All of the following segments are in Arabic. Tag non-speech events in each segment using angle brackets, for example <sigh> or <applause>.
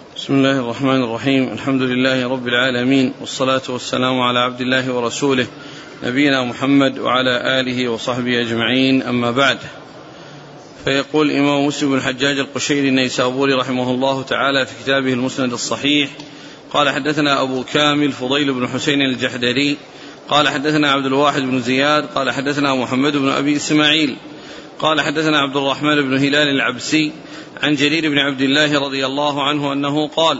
بسم الله الرحمن الرحيم. الحمد لله رب العالمين والصلاة والسلام على عبد الله ورسوله نبينا محمد وعلى آله وصحبه أجمعين. أما بعد فيقول الإمام مسلم بن الحجاج القشيري النيسابوري رحمه الله تعالى في كتابه المسند الصحيح قال حدثنا أبو كامل فضيل بن حسين الجحدري قال حدثنا عبد الواحد بن زياد قال حدثنا محمد بن أبي إسماعيل قال حدثنا عبد الرحمن بن هلال العبسي عن جرير بن عبد الله رضي الله عنه أنه قال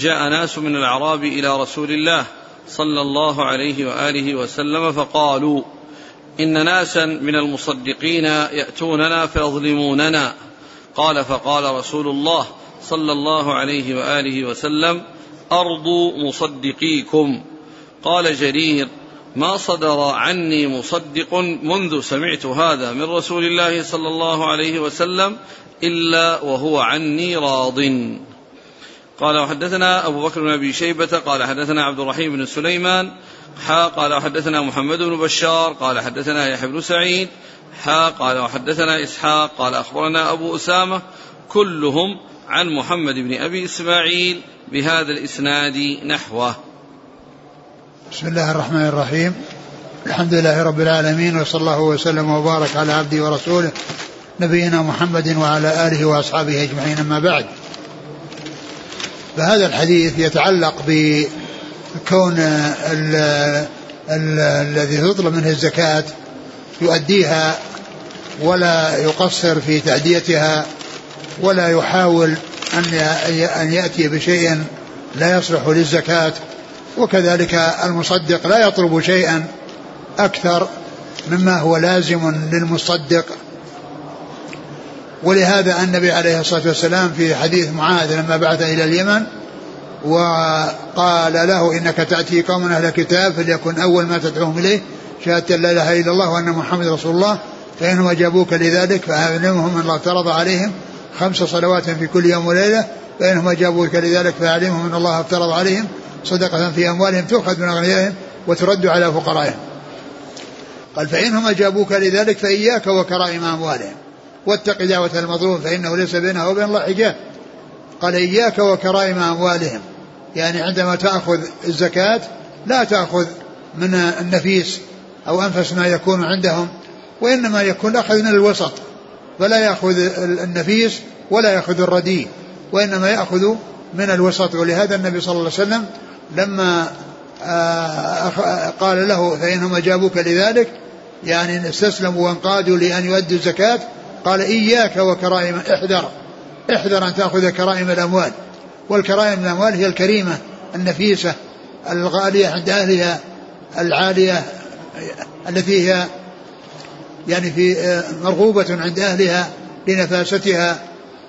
جاء ناس من الأعراب إلى رسول الله صلى الله عليه وآله وسلم فقالوا إن ناسا من المصدقين يأتوننا فيظلموننا. قال فقال رسول الله صلى الله عليه وآله وسلم ارضوا مصدقيكم. قال جرير ما صدر عني مصدق منذ سمعت هذا من رسول الله صلى الله عليه وسلم إلا وهو عني راض. قال وحدثنا أبو بكر بن أبي شيبة قال حدثنا عبد الرحيم بن سليمان حا قال وحدثنا محمد بن بشار قال حدثنا يحيى بن سعيد حا قال وحدثنا إسحاق قال أخبرنا أبو أسامة كلهم عن محمد بن أبي إسماعيل بهذا الإسناد نحوه. بسم الله الرحمن الرحيم. الحمد لله رب العالمين وصلى الله وسلم وبارك على عبده ورسوله نبينا محمد وعلى آله وأصحابه أجمعين أما بعد. فهذا الحديث يتعلق بكون الذي تطلب منه الزكاة يؤديها ولا يقصر في تأديتها ولا يحاول أن يأتي بشيء لا يصلح للزكاة. وكذلك المصدق لا يطلب شيئا أكثر مما هو لازم للمصدق. ولهذا النبي عليه الصلاة والسلام في حديث معاذ لما بعث إلى اليمن وقال له إنك تأتي قوما أهل الكتاب فليكن أول ما تدعوهم إليه شهادة لا إله إلا الله وأن محمد رسول الله. فإنهم أجابوك لذلك فأعلمهم أن الله افترض عليهم خمس صلوات في كل يوم وليلة. فإنهم أجابوك لذلك فأعلمهم أن الله افترض عليهم صدقة في أموالهم تؤخذ من أغنيائهم وترد على فقرائهم. قال فإنهم أجابوك لذلك فإياك وكرائم أموالهم. واتق دعوة المظلوم فإنه ليس بينها وبين الله حجاب. قال إياك وكرائم أموالهم. يعني عندما تأخذ الزكاة لا تأخذ من النفيس أو أنفس ما يكون عندهم وإنما يكون الأخذ من الوسط. فلا يأخذ النفيس ولا يأخذ الرديء وإنما يأخذ من الوسط. ولهذا النبي صلى الله عليه وسلم لما آه، قال له فإنهم أجابوك لذلك يعني استسلموا وانقادوا لأن يؤدوا الزكاة قال إياك وكرائم احذر احذر أن تأخذ كرائم الأموال. والكرائم الأموال هي الكريمة النفيسة الغالية عند أهلها العالية التي هي يعني في آه، مرغوبة عند أهلها لنفاستها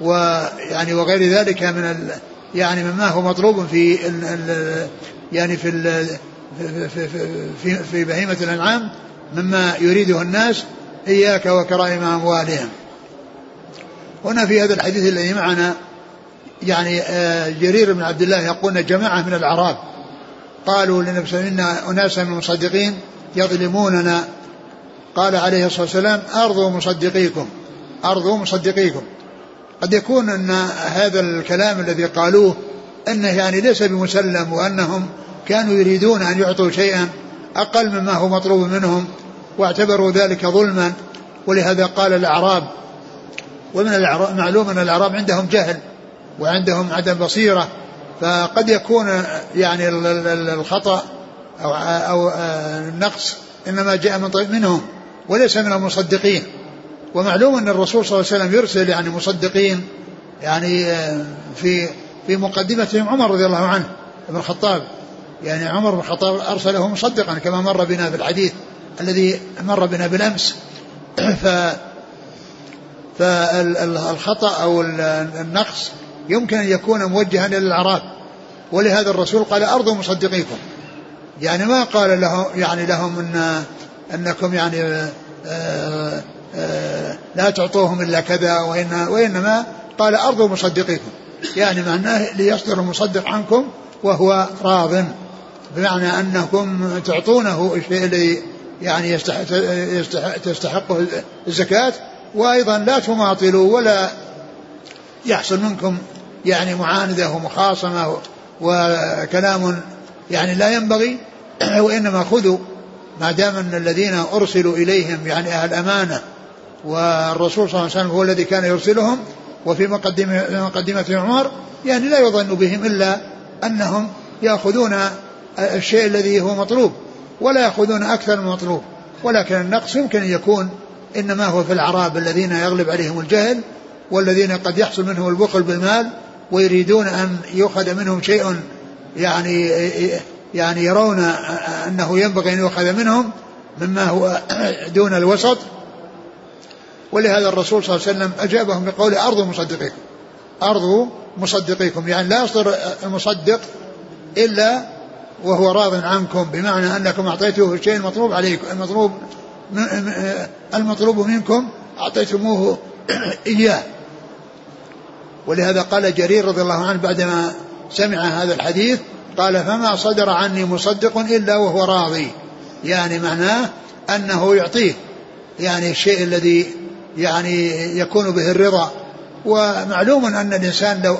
ويعني وغير ذلك من يعني مما هو مطلوب في يعني في ال في, في, في بهيمة الأنعام مما يريده الناس إياك وكرائم أموالهم. هنا في هذا الحديث الذي معنا يعني آه، جرير بن عبد الله يقول جماعة من الأعراب قالوا للنبي صلى أناسا من المصدقين يظلموننا. قال عليه الصلاة والسلام أرضوا مصدقيكم أرضوا مصدقيكم. قد يكون أن هذا الكلام الذي قالوه أنه يعني ليس بمسلم وأنهم كانوا يريدون أن يعطوا شيئا أقل مما هو مطلوب منهم واعتبروا ذلك ظلما. ولهذا قال الأعراب ومن الأعراب معلوم أن الأعراب عندهم جهل وعندهم عدم بصيرة فقد يكون يعني الخطأ أو أو النقص إنما جاء من منهم وليس من المصدقين. ومعلوم أن الرسول صلى الله عليه وسلم يرسل يعني مصدقين يعني في في مقدمتهم عمر رضي الله عنه ابن الخطاب. يعني عمر بن الخطاب أرسله مصدقا كما مر بنا في الحديث الذي مر بنا بالأمس. <clears throat> ف فالخطأ أو النقص يمكن أن يكون موجها إلى الأعراب. ولهذا الرسول قال أرضوا مصدقيكم. يعني ما قال له يعني لهم أن أنكم يعني آه، آه، لا تعطوهم إلا كذا وإن وإنما قال ارضوا مصدقيكم. يعني معناه ليصدر المصدق عنكم وهو راض. بمعنى أنكم تعطونه الشيء الذي يعني يستحق, تستحقه الزكاة وأيضا لا تماطلوا ولا يحصل منكم يعني معاندة ومخاصمة وكلام يعني لا ينبغي. وإنما خذوا ما دام أن الذين أرسلوا إليهم يعني أهل أمانة والرسول صلى الله عليه وسلم هو الذي كان يرسلهم وفي مقدمة, عمر يعني لا يظن بهم إلا أنهم يأخذون الشيء الذي هو مطلوب ولا يأخذون أكثر من مطلوب. ولكن النقص يمكن أن يكون إنما هو في الأعراب الذين يغلب عليهم الجهل والذين قد يحصل منهم البخل بالمال ويريدون أن يؤخذ منهم شيء يعني يعني يرون أنه ينبغي أن يؤخذ منهم مما هو <coughs> دون الوسط. ولهذا الرسول صلى الله عليه وسلم أجابهم بقول أرض مصدقيكم. أرض مصدقيكم. يعني لا يصدر المصدق إلا وهو راض عنكم بمعنى أنكم أعطيتوه الشيء المطلوب عليكم المطلوب المطلوب منكم أعطيتموه <clears throat> إياه. ولهذا قال جرير رضي الله عنه بعدما سمع هذا الحديث قال فما صدر عني مصدق إلا وهو راضي. يعني معناه أنه يعطيه. يعني الشيء الذي يعني يكون به الرضا. ومعلوم أن الإنسان لو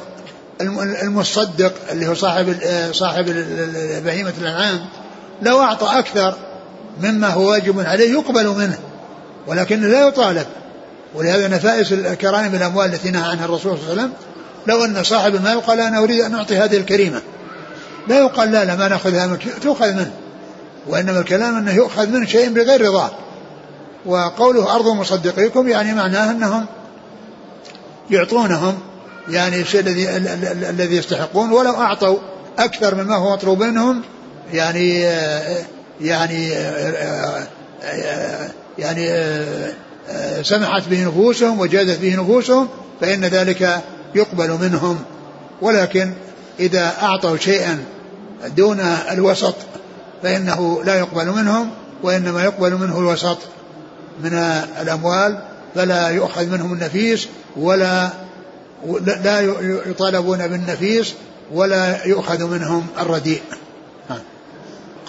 المصدق اللي هو صاحب صاحب بهيمة الأنعام لو أعطى أكثر مما هو واجب عليه يقبل منه ولكن لا يطالب. ولهذا نفائس الكرائم الأموال التي نهى عنها الرسول صلى الله عليه وسلم لو أن صاحب المال قال أنا أريد أن أعطي هذه الكريمة. لا يقال لا لا ما نأخذها منك تؤخذ منه. وإنما الكلام أنه يؤخذ منه شيء بغير رضاه. وقوله أرض مصدقيكم يعني معناه أنهم يعطونهم يعني الشيء الذي الذي يستحقون ولو أعطوا أكثر مما هو مطلوب منهم يعني يعني يعني سمحت به نفوسهم وجازت به نفوسهم فإن ذلك يقبل منهم. ولكن إذا أعطوا شيئا دون الوسط فإنه لا يقبل منهم وإنما يقبل منه الوسط. من الأموال فلا يؤخذ منهم النفيس ولا لا يطالبون بالنفيس ولا يؤخذ منهم الرديء.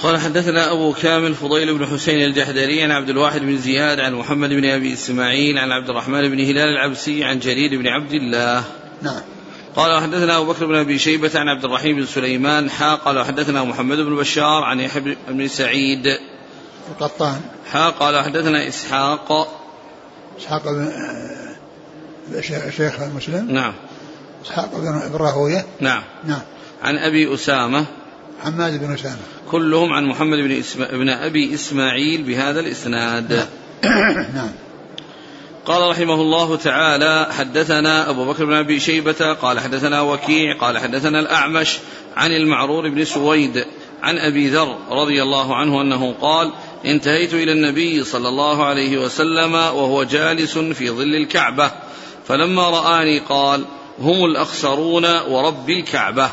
قال حدثنا أبو كامل فضيل بن حسين الجحدري عن عبد الواحد بن زياد عن محمد بن أبي إسماعيل عن عبد الرحمن بن هلال العبسي عن جرير بن عبد الله. نعم. قال حدثنا أبو بكر بن أبي شيبة عن عبد الرحيم بن سليمان حا قال حدثنا محمد بن بشار عن يحيى بن سعيد. القطان. حا قال حدثنا إسحاق. إسحاق بن شيخ مسلم. نعم. إسحاق بن راهوية نعم. نعم. عن أبي أسامة. حماد بن أسامة. كلهم عن محمد بن, إسما... بن أبي إسماعيل بهذا الإسناد. نعم, <coughs> نعم. قال رحمه الله تعالى حدثنا أبو بكر بن أبي شيبة قال حدثنا وكيع قال حدثنا الأعمش عن المعرور بن سويد عن أبي ذر رضي الله عنه أنه قال انتهيت إلى النبي صلى الله عليه وسلم وهو جالس في ظل الكعبة. فلما رآني قال هم الأخسرون ورب الكعبة.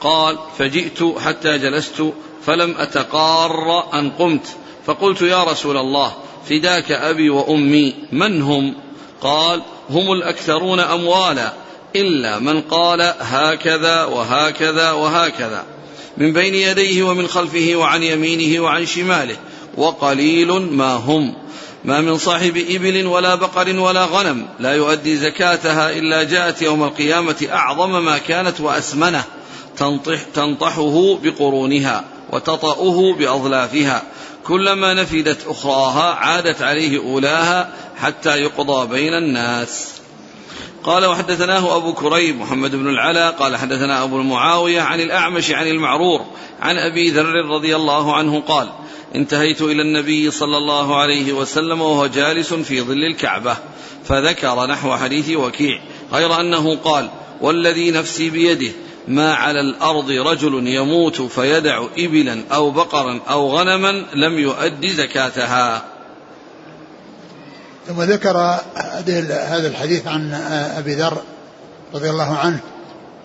قال فجئت حتى جلست فلم أتقار أن قمت. فقلت يا رسول الله فداك أبي وأمي من هم؟ قال هم الأكثرون أموالا إلا من قال هكذا وهكذا وهكذا من بين يديه ومن خلفه وعن يمينه وعن شماله. وقليل ما هم. ما من صاحب إبل ولا بقر ولا غنم لا يؤدي زكاتها إلا جاءت يوم القيامة أعظم ما كانت وأسمنه تنطح تنطحه بقرونها وتطأه بأظلافها. كلما نفدت أخراها عادت عليه أولاها حتى يقضى بين الناس. قال وحدثناه أبو كريب محمد بن العلا قال حدثنا أبو المعاوية عن الأعمش عن المعرور عن أبي ذر رضي الله عنه قال انتهيت إلى النبي صلى الله عليه وسلم وهو جالس في ظل الكعبة فذكر نحو حديث وكيع غير أنه قال والذي نفسي بيده ما على الأرض رجل يموت فيدع إبلا أو بقرا أو غنما لم يؤد زكاتها. ثم ذكر هذا الحديث عن أبي ذر رضي الله عنه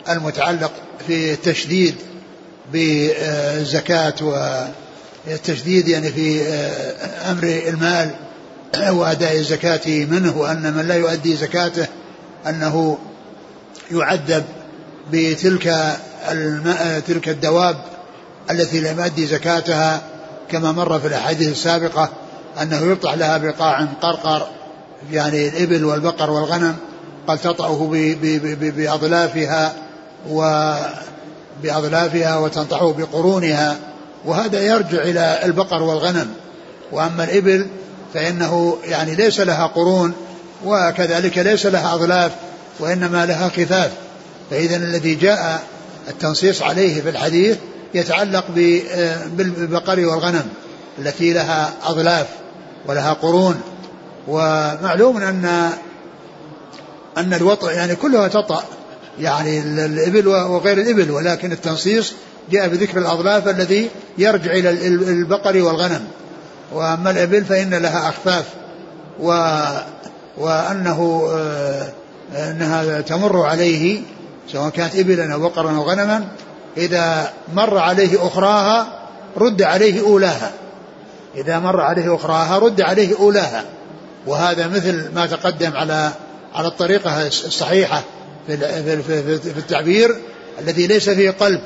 المتعلق في التشديد بالزكاة والتشديد يعني في أمر المال وأداء الزكاة منه وأن من لا يؤدي زكاته أنه يعذب بتلك تلك الدواب التي لم يؤدي زكاتها كما مر في الأحاديث السابقة أنه يطلع لها بقاع قرقر يعني الإبل والبقر والغنم قال تطأه بأضلافها و بأضلافها وتنطحه بقرونها وهذا يرجع إلى البقر والغنم. وأما الإبل فإنه يعني ليس لها قرون وكذلك ليس لها أضلاف وإنما لها خفاف. فإذا الذي جاء التنصيص عليه في الحديث يتعلق بالبقر والغنم. التي لها أضلاف ولها قرون. ومعلوم أن أن الوطأ يعني كلها تطأ يعني الإبل وغير الإبل ولكن التنصيص جاء بذكر الأضلاف الذي يرجع إلى البقر والغنم. وأما الإبل فإن لها أخفاف و وأنه آه، أنها تمر عليه سواء كانت إبلا أو بقرا أو غنما إذا مر عليه أخراها رد عليه أولاها. إذا مر عليه أخراها رد عليه أولاها. وهذا مثل ما تقدم على على الطريقة الصحيحة في في التعبير الذي ليس فيه قلب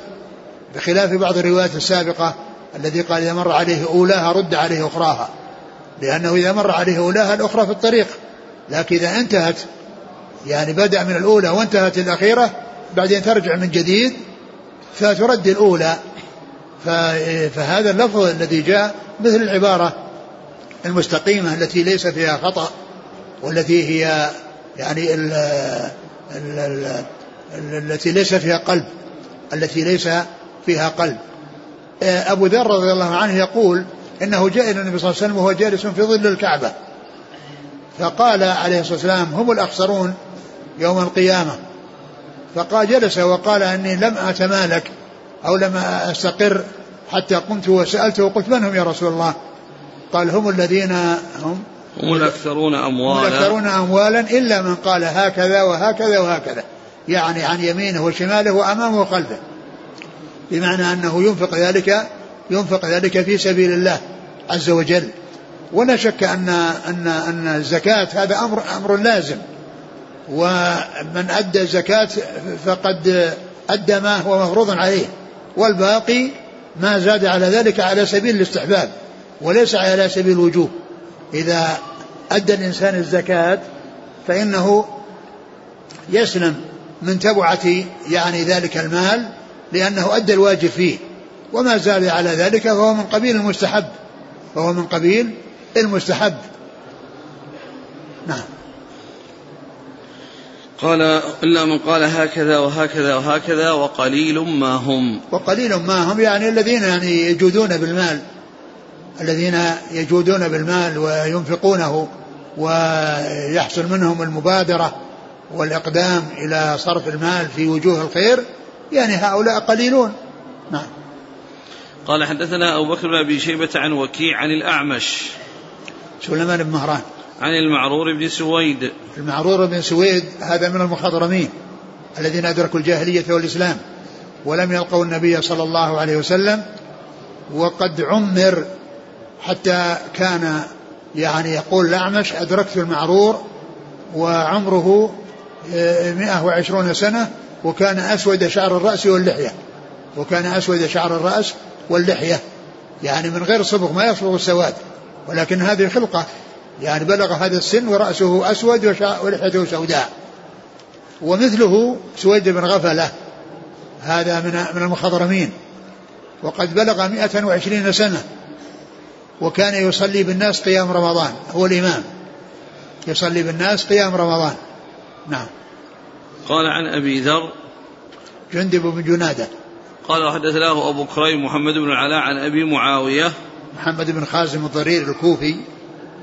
بخلاف بعض الروايات السابقة الذي قال إذا مر عليه أولاها رد عليه أخراها. لأنه إذا مر عليه أولاها الأخرى في الطريق. لكن إذا انتهت يعني بدأ من الأولى وانتهت الأخيرة بعدين ترجع من جديد فترد الأولى. فهذا اللفظ الذي جاء مثل العبارة المستقيمة التي ليس فيها خطأ والتي هي يعني ال ال ال التي ليس فيها قلب التي ليس فيها قلب. أبو ذر رضي الله عنه يقول إنه جاء إلى النبي صلى الله عليه وسلم وهو جالس في ظل الكعبة. فقال عليه الصلاة والسلام هم الأخسرون يوم القيامة. فقال جلس وقال أني لم أتمالك أو لم أستقر حتى قمت وسألته وقلت من هم يا رسول الله؟ قال هم الذين هم هم الأكثرون أموالا. هم الأكثرون أموالا إلا من قال هكذا وهكذا وهكذا. يعني عن يمينه وشماله وأمامه وخلفه. بمعنى أنه ينفق ذلك ينفق ذلك في سبيل الله عز وجل. ولا شك أن أن أن الزكاة هذا أمر أمر لازم. ومن أدى الزكاة فقد أدى ما هو مفروض عليه. والباقي ما زاد على ذلك على سبيل الاستحباب وليس على سبيل الوجوب. إذا أدى الإنسان الزكاة فإنه يسلم من تبعة يعني ذلك المال لأنه أدى الواجب فيه وما زاد على ذلك فهو من قبيل المستحب فهو من قبيل المستحب. نعم. قال إلا من قال هكذا وهكذا وهكذا وقليل ما هم. وقليل ما هم يعني الذين يعني يجودون بالمال الذين يجودون بالمال وينفقونه ويحصل منهم المبادرة والإقدام إلى صرف المال في وجوه الخير يعني هؤلاء قليلون. نعم. قال حدثنا أبو بكر بن أبي شيبة عن وكيع عن الأعمش. سليمان بن مهران. عن المعرور بن سويد. المعرور بن سويد هذا من المخضرمين الذين أدركوا الجاهلية والإسلام ولم يلقوا النبي صلى الله عليه وسلم وقد عمر حتى كان يعني يقول الأعمش أدركت المعرور وعمره آه، مئة وعشرون سنة وكان أسود شعر الرأس واللحية. وكان أسود شعر الرأس واللحية. يعني من غير صبغ ما يصبغ السواد. ولكن هذه خلقة. يعني بلغ هذا السن ورأسه أسود ولحيته سوداء. ومثله سويد بن غفلة. هذا من من المخضرمين. وقد بلغ 120 سنة. وكان يصلي بالناس قيام رمضان. هو الإمام. يصلي بالناس قيام رمضان. نعم. قال عن أبي ذر. جندب بن جنادة. قال حدثناه أبو كريم محمد بن العلاء عن أبي معاوية. محمد بن خازم الضرير الكوفي.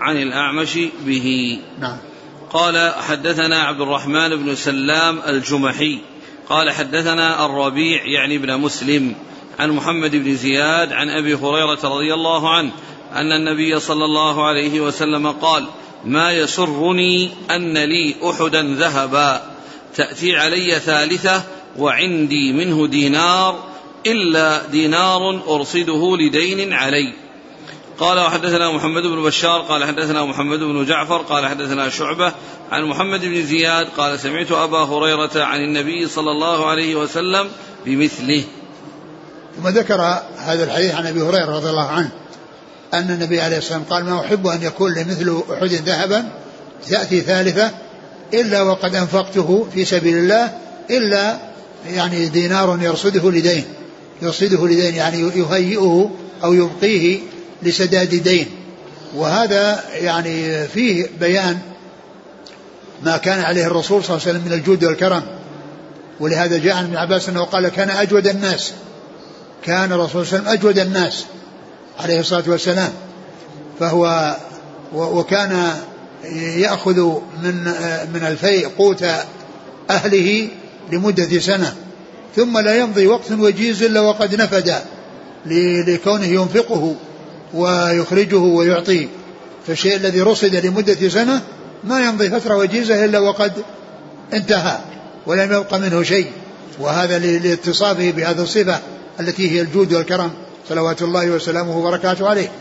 عن الأعمش به. نعم. قال حدثنا عبد الرحمن بن سلام الجمحي. قال حدثنا الربيع يعني ابن مسلم عن محمد بن زياد عن أبي هريرة رضي الله عنه أن النبي صلى الله عليه وسلم قال ما يسرني أن لي أحدا ذهبا. تأتي علي ثالثة وعندي منه دينار إلا دينار أرصده لدين علي. قال وحدثنا محمد بن بشار قال حدثنا محمد بن جعفر قال حدثنا شعبة عن محمد بن زياد قال سمعت أبا هريرة عن النبي صلى الله عليه وسلم بمثله. ثم ذكر هذا الحديث عن أبي هريرة رضي الله عنه أن النبي عليه الصلاة والسلام قال ما أحب أن يكون لمثل أحد ذهبا تأتي ثالثة إلا وقد أنفقته في سبيل الله إلا يعني دينار يرصده لدين يرصده لدين يعني يهيئه أو يبقيه لسداد دين. وهذا يعني فيه بيان ما كان عليه الرسول صلى الله عليه وسلم من الجود والكرم. ولهذا جاء عن ابن عباس أنه قال كان أجود الناس. كان الرسول صلى الله عليه وسلم أجود الناس عليه الصلاة والسلام. فهو وكان يأخذ من من الفيء قوت أهله لمدة سنة. ثم لا يمضي وقت وجيز إلا وقد نفد لكونه ينفقه. ويخرجه ويعطيه. فالشيء الذي رصد لمدة سنة ما يمضي فترة وجيزة إلا وقد انتهى ولم يبق منه شيء. وهذا لاتصافه بهذه الصفة التي هي الجود والكرم. صلوات الله وسلامه وبركاته عليه.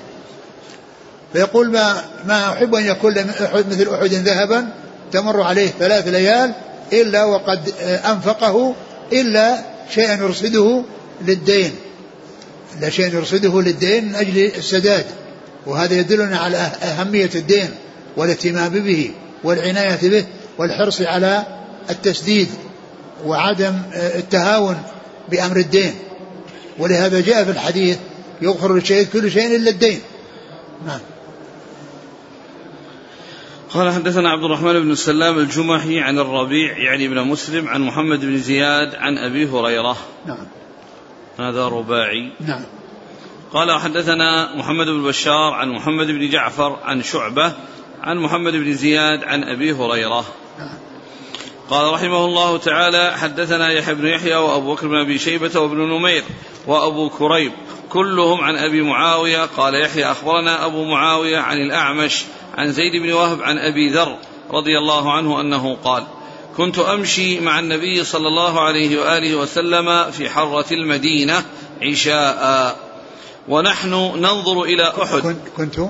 فيقول ما ما أحب أن يكون مثل أحد ذهبا تمر عليه ثلاث ليال إلا وقد أنفقه إلا شيئا يرصده للدين. إلا شيئا يرصده للدين من أجل السداد وهذا يدلنا على أهمية الدين والاهتمام به والعناية به والحرص على التسديد وعدم التهاون بأمر الدين. ولهذا جاء في الحديث يغفر للشهيد كل شيء إلا الدين. نعم. قال حدثنا عبد الرحمن بن السلام الجمحي عن الربيع يعني ابن مسلم عن محمد بن زياد عن أبي هريرة. نعم. هذا رباعي. نعم. قال حدثنا محمد بن بشار عن محمد بن جعفر عن شعبة عن محمد بن زياد عن أبي هريرة. قال رحمه الله تعالى حدثنا يحيى بن يحيى وأبو بكر بن أبي شيبة وابن نمير وأبو كريب كلهم عن أبي معاوية. قال يحيى أخبرنا أبو معاوية عن الأعمش عن زيد بن وهب عن أبي ذر رضي الله عنه أنه قال كنت أمشي مع النبي صلى الله عليه وآله وسلم في حرة المدينة عشاء. ونحن ننظر إلى أحد. كنت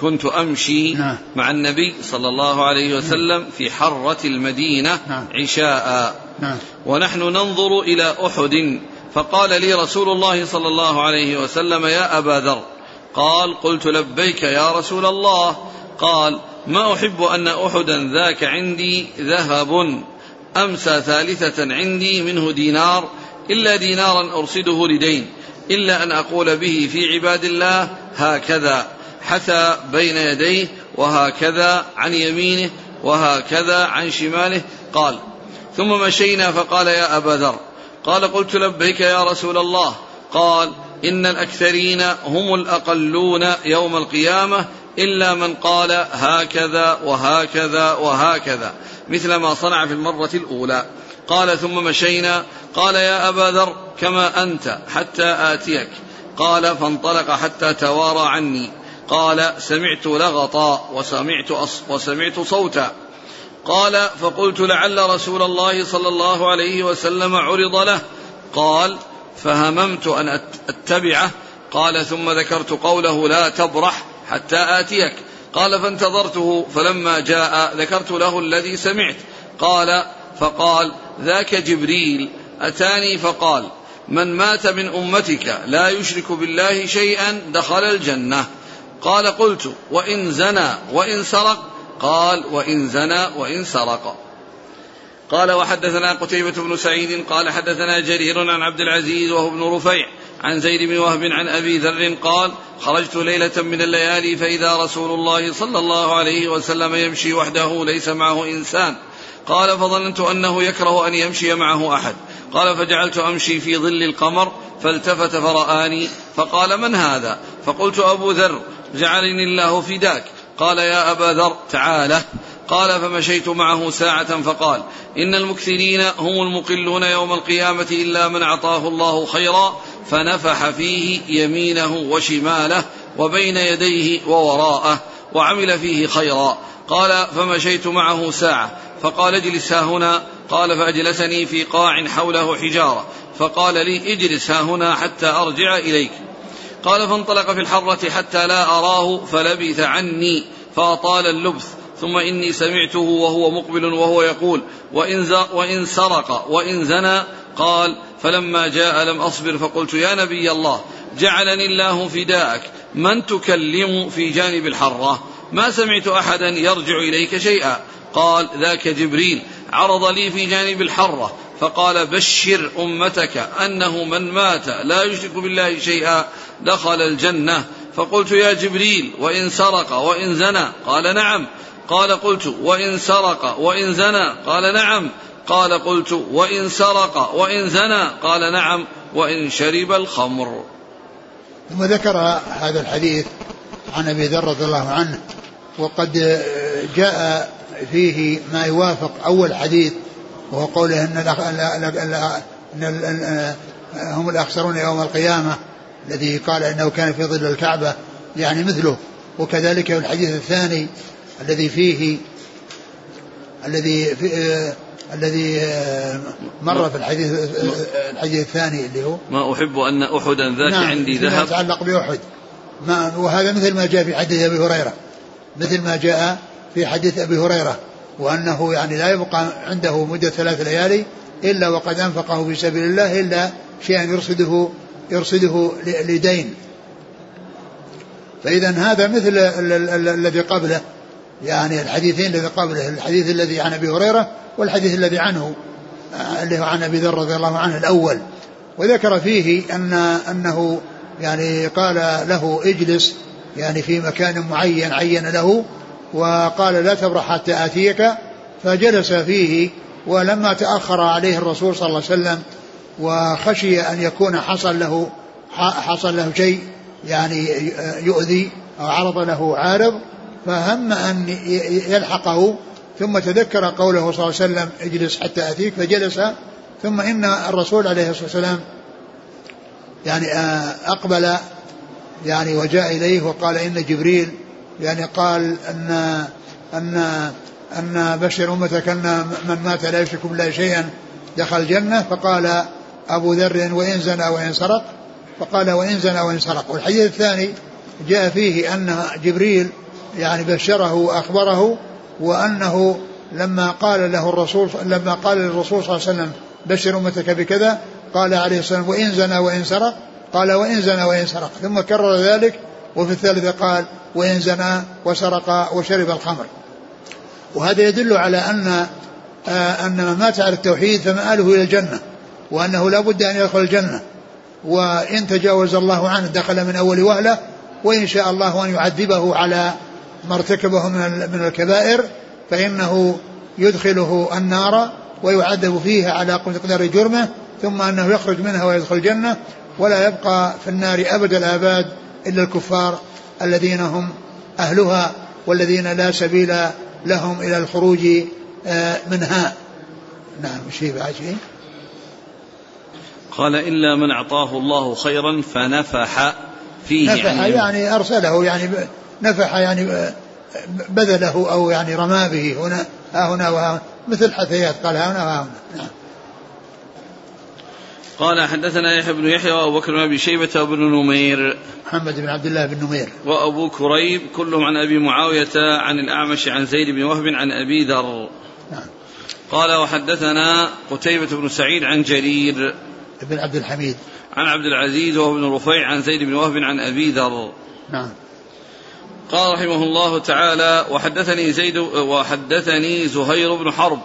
كنت؟ أمشي نعم. مع النبي صلى الله عليه وسلم في حرة المدينة نعم. عشاء. نعم. ونحن ننظر إلى أحد. فقال لي رسول الله صلى الله عليه وسلم يا أبا ذر قال قلت لبيك يا رسول الله. قال ما أحب أن أحدا ذاك عندي ذهب أمسى ثالثة عندي منه دينار إلا دينارا أرصده لدين إلا أن أقول به في عباد الله هكذا حتى بين يديه وهكذا عن يمينه وهكذا عن شماله قال ثم مشينا فقال يا أبا ذر قال قلت لبيك يا رسول الله قال إن الأكثرين هم الأقلون يوم القيامة إلا من قال هكذا وهكذا وهكذا مثل ما صنع في المرة الأولى. قال ثم مشينا. قال يا أبا ذر كما أنت حتى آتيك. قال فانطلق حتى توارى عني. قال سمعت لغطا وسمعت أص وسمعت صوتا. قال فقلت لعل رسول الله صلى الله عليه وسلم عرض له. قال فهممت أن أتبعه. قال ثم ذكرت قوله لا تبرح. حتى آتيك. قال فانتظرته فلما جاء ذكرت له الذي سمعت. قال فقال ذاك جبريل. أتاني فقال من مات من أمتك لا يشرك بالله شيئا دخل الجنة. قال قلت وإن زنى وإن سرق؟ قال وإن زنى وإن سرق. قال وحدثنا قتيبة بن سعيد قال حدثنا جرير عن عبد العزيز وهو ابن رفيع. عن زيد بن وهب عن أبي ذر قال خرجت ليلة من الليالي فإذا رسول الله صلى الله عليه وسلم يمشي وحده ليس معه إنسان. قال فظننت أنه يكره أن يمشي معه أحد. قال فجعلت أمشي في ظل القمر فالتفت فرآني. فقال من هذا? فقلت أبو ذر. جعلني الله فداك. قال يا أبا ذر. تعالى قال فمشيت معه ساعة فقال إن المكثرين هم المقلون يوم القيامة إلا من أعطاه الله خيرا فنفح فيه يمينه وشماله وبين يديه ووراءه وعمل فيه خيرا. قال فمشيت معه ساعة. فقال اجلس ها هنا. قال فأجلسني في قاع حوله حجارة. فقال لي اجلس ها هنا حتى أرجع إليك. قال فانطلق في الحرة حتى لا أراه فلبث عني فأطال اللبث. ثم إني سمعته وهو مقبل وهو يقول وإن, وإن سرق وإن زنى قال فلما جاء لم أصبر فقلت يا نبي الله جعلني الله فداءك من تكلم في جانب الحرة؟ ما سمعت أحدا يرجع إليك شيئا؟ قال ذاك جبريل عرض لي في جانب الحرة فقال بشر أمتك أنه من مات لا يشرك بالله شيئا دخل الجنة فقلت يا جبريل وإن سرق وإن زنى؟ قال نعم. قال قلت وإن سرق وإن زنى. قال نعم. قال قلت وإن سرق وإن زنى. قال نعم. وإن شرب الخمر. ثم ذكر هذا الحديث عن أبي ذر رضي الله عنه وقد جاء فيه ما يوافق أول حديث وهو قوله إن هم الأخسرون يوم القيامة الذي قال إنه كان في ظل الكعبة يعني مثله. وكذلك الحديث الثاني الذي فيه الذي في الذي مر في الحديث الحديث الثاني اللي هو ما أحب أن أحدا ذاك نعم عندي ذهب. يتعلق بأحد. ما وهذا مثل ما جاء في حديث أبي هريرة مثل ما جاء في حديث أبي هريرة وأنه يعني لا يبقى عنده مدة ثلاث ليالي إلا وقد أنفقه في سبيل الله إلا شيئا يرصده يرصده لدين. فإذا هذا مثل الذي قبله. يعني الحديثين الذي قبله الحديث الذي عن أبي هريرة والحديث الذي عنه اللي هو عن أبي ذر رضي الله عنه الأول. وذكر فيه أن أنه يعني قال له اجلس يعني في مكان معين عين له وقال لا تبرح حتى آتيك. فجلس فيه ولما تأخر عليه الرسول صلى الله عليه وسلم وخشي أن يكون حصل له حصل له شيء يعني يؤذي أو عرض له عارض فهم أن يلحقه ثم تذكر قوله صلى الله عليه وسلم اجلس حتى أتيك فجلس ثم إن الرسول عليه الصلاة والسلام يعني أقبل يعني وجاء إليه وقال إن جبريل يعني قال أن أن أن بشر أمتك أن من مات لا يشرك بالله شيئا دخل الجنة فقال أبو ذر وإن زنى وإن سرق فقال وإن زنى وإن سرق. والحديث الثاني جاء فيه أن جبريل يعني بشره وأخبره وأنه لما قال له الرسول لما قال للرسول صلى الله عليه وسلم بشر أمتك بكذا قال عليه الصلاة والسلام وإن زنى وإن سرق قال وإن زنى وإن سرق. ثم كرر ذلك وفي الثالثة قال وإن زنى وسرق وشرب الخمر. وهذا يدل على أن آه، أن من مات على التوحيد فمآله إلى الجنة وأنه لا بد أن يدخل الجنة. وإن تجاوز الله عنه دخل من أول وهلة وإن شاء الله أن يعذبه على ما ارتكبه من من الكبائر فإنه يدخله النار ويعذب فيها على قدر جرمه ثم أنه يخرج منها ويدخل الجنة ولا يبقى في النار أبد الآباد إلا الكفار الذين هم أهلها والذين لا سبيل لهم إلى الخروج آه، منها. نعم شيء بعد شيء؟ قال إلا من أعطاه الله خيرا فنفح فيه نفح يعني, يعني أرسله يعني نفح يعني بذله أو يعني رمى به هنا ها هنا وها مثل حثيات قال ها هنا وها هنا. نعم. قال حدثنا يحيى بن يحيى وأبو بكر بن أبي شيبة وابن نمير. محمد بن عبد الله بن نمير. وأبو كريب كلهم عن أبي معاوية عن الأعمش عن زيد بن وهب عن أبي ذر. نعم. قال وحدثنا قتيبة بن سعيد عن جرير. بن عبد الحميد. عن عبد العزيز وهو بن رفيع عن زيد بن وهب عن أبي ذر. نعم. قال رحمه الله تعالى وحدثني زيد وحدثني زهير بن حرب.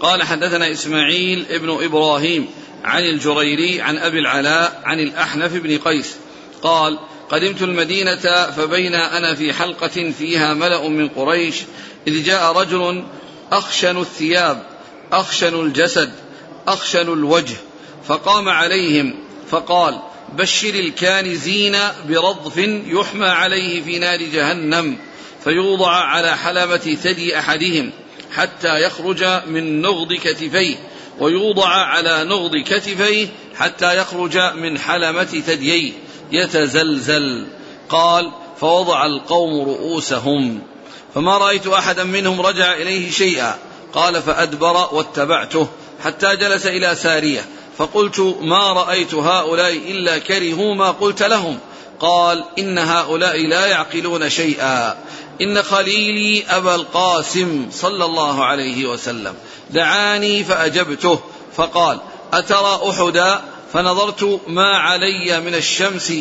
قال حدثنا إسماعيل ابن إبراهيم عن الجريري عن أبي العلاء عن الأحنف بن قيس. قال قدمت المدينة فبين أنا في حلقة فيها ملأ من قريش إذ جاء رجل أخشن الثياب أخشن الجسد أخشن الوجه فقام عليهم فقال بشر الكانزين برضف يحمى عليه في نار جهنم فيوضع على حلبة ثدي أحدهم حتى يخرج من نغض كتفيه ويوضع على نغض كتفيه حتى يخرج من حلمة ثدييه. يتزلزل. قال فوضع القوم رؤوسهم. فما رأيت أحدا منهم رجع إليه شيئا. قال فأدبر واتبعته حتى جلس إلى سارية. فقلت ما رأيت هؤلاء إلا كرهوا ما قلت لهم. قال إن هؤلاء لا يعقلون شيئا. إن خليلي أبا القاسم صلى الله عليه وسلم دعاني فأجبته. فقال أترى أحدا؟ فنظرت ما علي من الشمس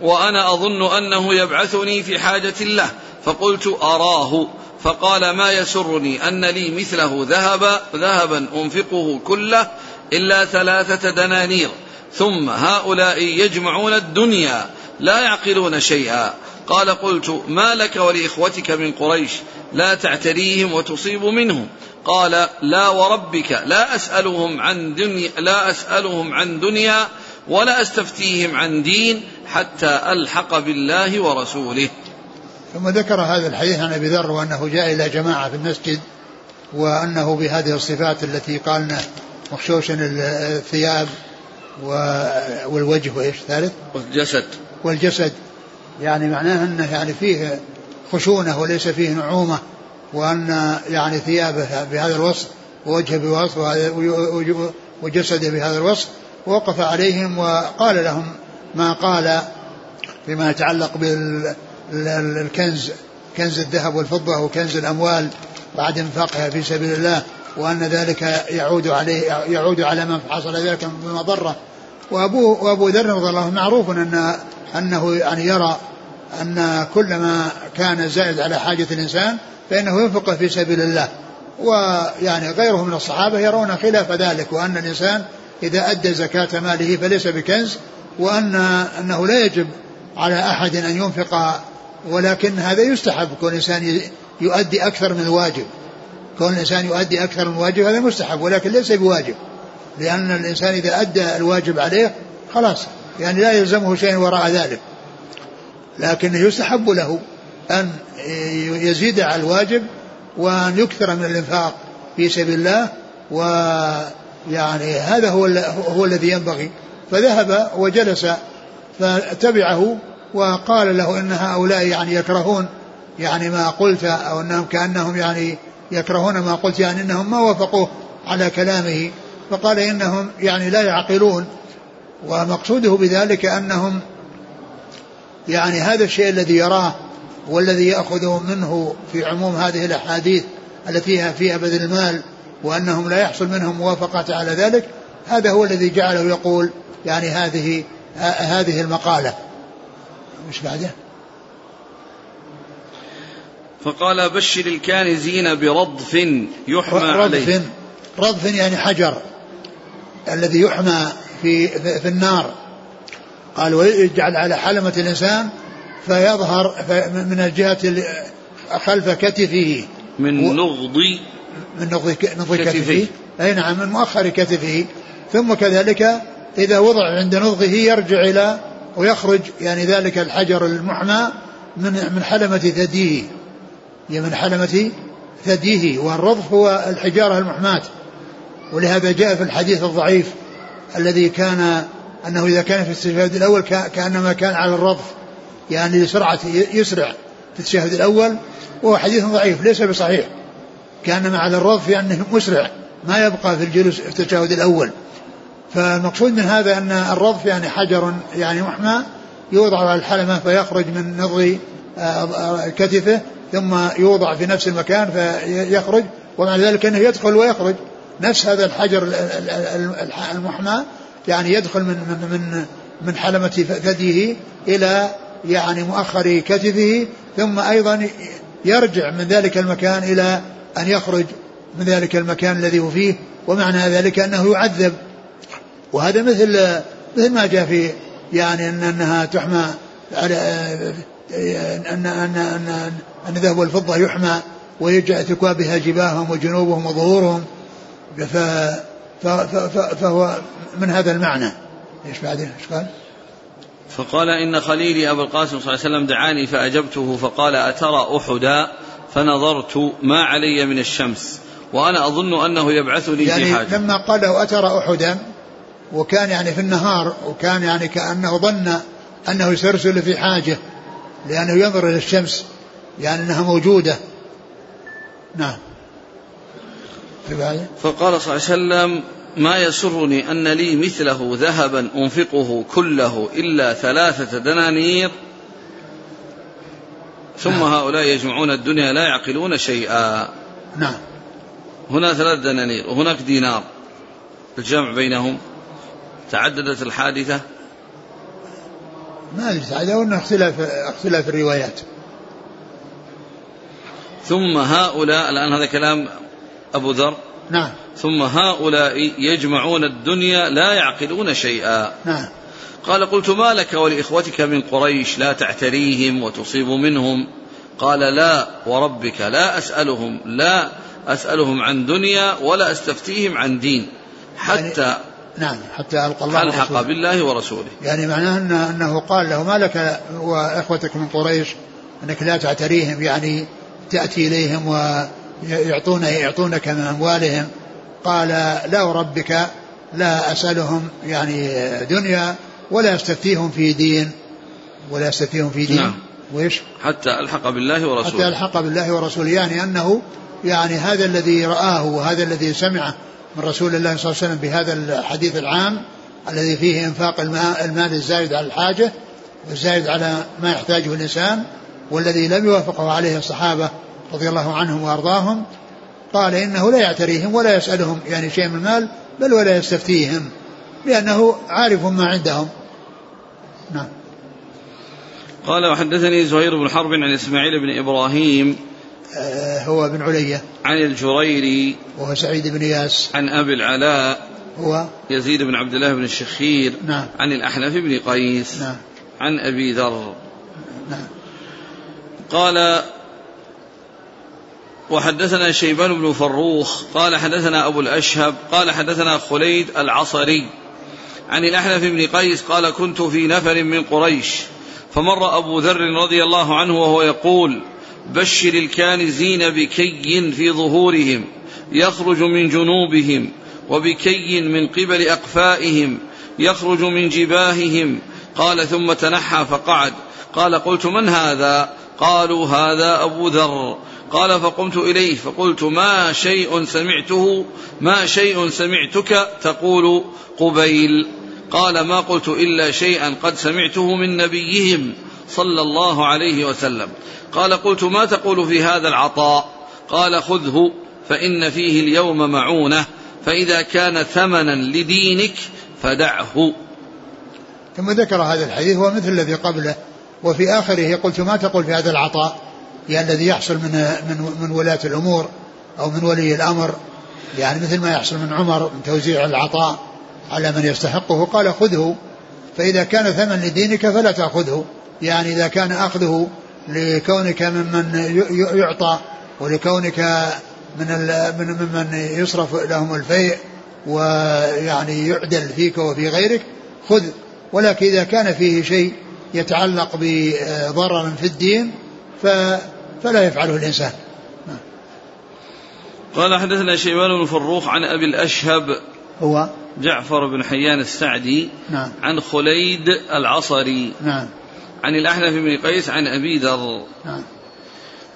وأنا أظن أنه يبعثني في حاجة له. فقلت أراه. فقال ما يسرني أن لي مثله ذهب ذهبا أنفقه كله إلا ثلاثة دنانير ثم هؤلاء يجمعون الدنيا لا يعقلون شيئا. قال قلت ما لك ولإخوتك من قريش؟ لا تعتريهم وتصيب منهم. قال لا وربك لا أسألهم عن دنيا لا أسألهم عن دنيا ولا أستفتيهم عن دين حتى ألحق بالله ورسوله. ثم ذكر هذا الحديث عن أبي ذر وأنه جاء إلى جماعة في المسجد وأنه بهذه الصفات التي قالنا مخشوش الثياب والوجه وإيش ثالث؟ والجسد. والجسد. يعني معناه أنه يعني فيه خشونة وليس فيه نعومة وأن يعني ثيابه بهذا الوصف ووجهه بوصف وجسده بهذا الوصف ووقف عليهم وقال لهم ما قال فيما يتعلق بالكنز كنز الذهب والفضة وكنز الأموال بعد انفاقها في سبيل الله. وأن ذلك يعود عليه يعود على من حصل ذلك بمضرة وأبو وأبو ذر رضي الله عنه معروف أن أنه يعني يرى أن كل ما كان زائد على حاجة الإنسان فإنه ينفقه في سبيل الله. ويعني غيره من الصحابة يرون خلاف ذلك وأن الإنسان إذا أدى زكاة ماله فليس بكنز وأن أنه لا يجب على أحد أن ينفق ولكن هذا يستحب كون الإنسان يؤدي أكثر من الواجب. كون الإنسان يؤدي أكثر من الواجب هذا مستحب ولكن ليس بواجب. لأن الإنسان إذا أدى الواجب عليه خلاص يعني لا يلزمه شيء وراء ذلك. لكن يستحب له أن يزيد على الواجب وأن يكثر من الإنفاق في سبيل الله ويعني هذا هو هو الذي ينبغي. فذهب وجلس فتبعه وقال له إن هؤلاء يعني يكرهون يعني ما قلت أو إنهم كأنهم يعني يكرهون ما قلت يعني إنهم ما وافقوه على كلامه فقال إنهم يعني لا يعقلون. ومقصوده بذلك أنهم يعني هذا الشيء الذي يراه والذي يأخذ منه في عموم هذه الأحاديث التي فيها فيها بذل المال وأنهم لا يحصل منهم موافقه على ذلك هذا هو الذي جعله يقول يعني هذه هذه المقالة. مش بعده؟ فقال بشر الكانزين برضف يحمى رضف. عليه. رضف يعني حجر الذي يحمى في في النار. قال ويجعل على حلمة الإنسان فيظهر من الجهة خلف كتفه. من نغض من نغض نغض كتفه. أي نعم من مؤخر كتفه. ثم كذلك إذا وضع عند نضغه يرجع إلى ويخرج يعني ذلك الحجر المحمى من من حلمة ثديه. من حلمة ثديه والرضف هو الحجارة المحماة. ولهذا جاء في الحديث الضعيف الذي كان أنه إذا كان في التشهد الأول كأنما كان على الرضف يعني لسرعة يسرع في التشهد الأول. وهو حديث ضعيف ليس بصحيح. كأنما على الرضف يعني مسرع ما يبقى في الجلوس في التشهد الأول. فالمقصود من هذا أن الرضف يعني حجر يعني محمى يوضع على الحلمة فيخرج من نضغ آه، كتفه. ثم يوضع في نفس المكان فيخرج ومع ذلك أنه يدخل ويخرج. نفس هذا الحجر المحمى يعني يدخل من من من من حلمة ثديه إلى يعني مؤخر كتفه ثم أيضا يرجع من ذلك المكان إلى أن يخرج من ذلك المكان الذي هو فيه ومعنى ذلك أنه يعذب. وهذا مثل مثل ما جاء في يعني أن أنها تحمى على أن أن أن أن الذهب والفضة يحمى ويجعل بها جباههم وجنوبهم وظهورهم. فهو من هذا المعنى. إيش بعدين إيش قال؟ فقال إن خليلي أبو القاسم صلى الله عليه وسلم دعاني فأجبته فقال أترى أحدا؟ فنظرت ما علي من الشمس وأنا أظن أنه يبعثني يعني في حاجة لما قال له أترى أحدا وكان يعني في النهار وكان يعني كأنه ظن أنه سيرسل في حاجة لأنه ينظر إلى الشمس يعني أنها موجودة. نعم. فقال صلى الله عليه وسلم ما يسرني أن لي مثله ذهبا أنفقه كله إلا ثلاثة دنانير. ثم نعم. هؤلاء يجمعون الدنيا لا يعقلون شيئا. نعم. هنا ثلاث دنانير وهناك دينار. الجمع بينهم تعددت الحادثة. ما أدري سعادة وأنه اختلاف اختلاف الروايات. ثم هؤلاء الآن هذا كلام أبو ذر. نعم. ثم هؤلاء يجمعون الدنيا لا يعقلون شيئا. نعم. قال قلت ما لك ولإخوتك من قريش؟ لا تعتريهم وتصيب منهم. قال لا وربك لا أسألهم لا أسألهم عن دنيا ولا أستفتيهم عن دين. حتى يعني نعم. حتى ألقى الله ألحق بالله ورسوله. يعني معناه أنه, أنه قال له ما لك وإخوتك من قريش؟ أنك لا تعتريهم يعني تأتي إليهم ويعطون يعطونك من أموالهم. قال لا وربك لا أسألهم يعني دنيا ولا أستفتيهم في دين. ولا أستفتيهم في دين. نعم. وإيش؟ حتى ألحق بالله ورسوله. حتى ألحق بالله ورسوله. يعني أنه يعني هذا الذي رآه وهذا الذي سمعه من رسول الله صلى الله عليه وسلم بهذا الحديث العام الذي فيه إنفاق المال الزايد على الحاجة والزايد على ما يحتاجه الإنسان والذي لم يوافقه عليه الصحابة رضي الله عنهم وأرضاهم قال إنه لا يعتريهم ولا يسألهم يعني شيء من المال بل ولا يستفتيهم لأنه عارف ما عندهم. نعم. قال وحدثني زهير بن حرب عن إسماعيل بن إبراهيم هو بن علية. عن الجريري وهو سعيد بن ياس. عن أبي العلاء هو يزيد بن عبد الله بن الشخير نعم. عن الأحنف بن قيس نعم. عن أبي ذر. نعم. قال وحدثنا شيبان بن فروخ قال حدثنا أبو الأشهب قال حدثنا خليد العصري عن الأحنف بن قيس قال كنت في نفر من قريش فمر أبو ذر رضي الله عنه وهو يقول بشر الكانزين بكي في ظهورهم يخرج من جنوبهم وبكي من قبل أقفائهم يخرج من جباههم. قال ثم تنحى فقعد. قال قلت من هذا؟ قالوا هذا أبو ذر. قال فقمت إليه فقلت ما شيء سمعته؟ ما شيء سمعتك؟ تقول قبيل. قال ما قلت إلا شيئا قد سمعته من نبيهم. صلى الله عليه وسلم. قال قلت ما تقول في هذا العطاء؟ قال خذه فإن فيه اليوم معونة فإذا كان ثمنا لدينك فدعه. ثم ذكر هذا الحديث هو مثل الذي قبله وفي آخره قلت ما تقول في هذا العطاء؟ يعني الذي يحصل من من من ولاة الأمور أو من ولي الأمر يعني مثل ما يحصل من عمر من توزيع العطاء على من يستحقه قال خذه فإذا كان ثمن لدينك فلا تأخذه. يعني إذا كان أخذه لكونك ممن يعطى ولكونك من من ممن يصرف لهم الفيء ويعني يعدل فيك وفي غيرك خذ. ولكن إذا كان فيه شيء يتعلق بضرر في الدين فلا يفعله الإنسان. قال حدثنا شيبان بن فروخ عن أبي الأشهب هو؟ جعفر بن حيان السعدي نعم. عن خليد العصري. نعم. عن الأحنف بن قيس عن أبي ذر. نعم.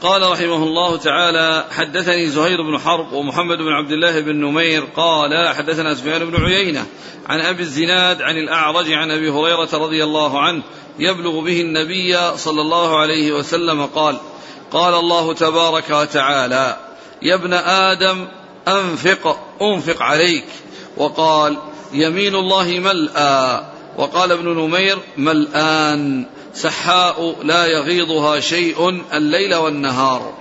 قال رحمه الله تعالى حدثني زهير بن حرب ومحمد بن عبد الله بن نمير. قال حدثنا سفيان بن عيينة عن أبي الزناد عن الأعرج عن أبي هريرة رضي الله عنه يبلغ به النبي صلى الله عليه وسلم قال قال الله تبارك وتعالى يا ابن آدم أنفق أنفق عليك. وقال يمين الله ملأى. وقال ابن نمير ملآن. سحاء لا يغيضها شيء الليل والنهار.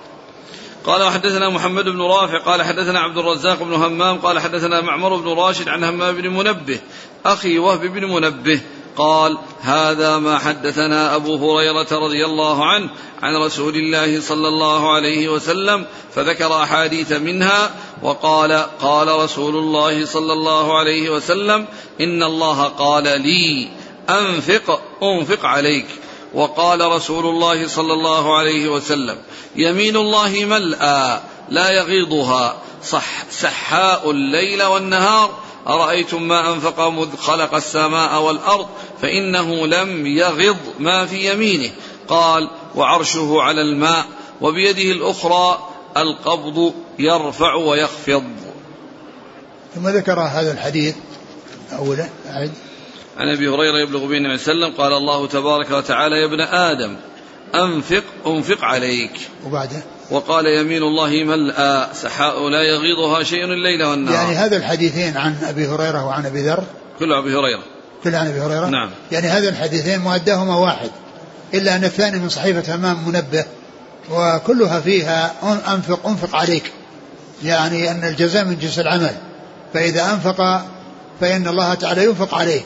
قال وحدثنا محمد بن رافع قال حدثنا عبد الرزاق بن همام قال حدثنا معمر بن راشد عن همام بن منبه أخي وهب بن منبه قال هذا ما حدثنا أبو هريرة رضي الله عنه عن رسول الله صلى الله عليه وسلم فذكر أحاديث منها وقال قال رسول الله صلى الله عليه وسلم إن الله قال لي أنفق أنفق عليك. وقال رسول الله صلى الله عليه وسلم يمين الله ملأى لا يغيضها صح سحاء الليل والنهار أرأيتم ما أنفق مذ خلق السماء والأرض فإنه لم يغض ما في يمينه. قال وعرشه على الماء وبيده الأخرى القبض يرفع ويخفض. ثم ذكر هذا الحديث أولا عن أبي هريرة يبلغ به النبي صلى الله عليه وسلم قال الله تبارك وتعالى يا ابن آدم أنفق أنفق عليك. وبعده وقال يمين الله ملأى سحاء لا يغيضها شيء الليل والنهار. يعني هذا الحديثين عن أبي هريرة وعن أبي ذر؟ كله أبي هريرة. كل عن أبي هريرة؟ نعم. يعني هذا الحديثين مؤداهما واحد. إلا أن الثاني من صحيفة امام منبه وكلها فيها أنفق أنفق عليك. يعني أن الجزاء من جنس العمل. فإذا أنفق فإن الله تعالى ينفق عليه.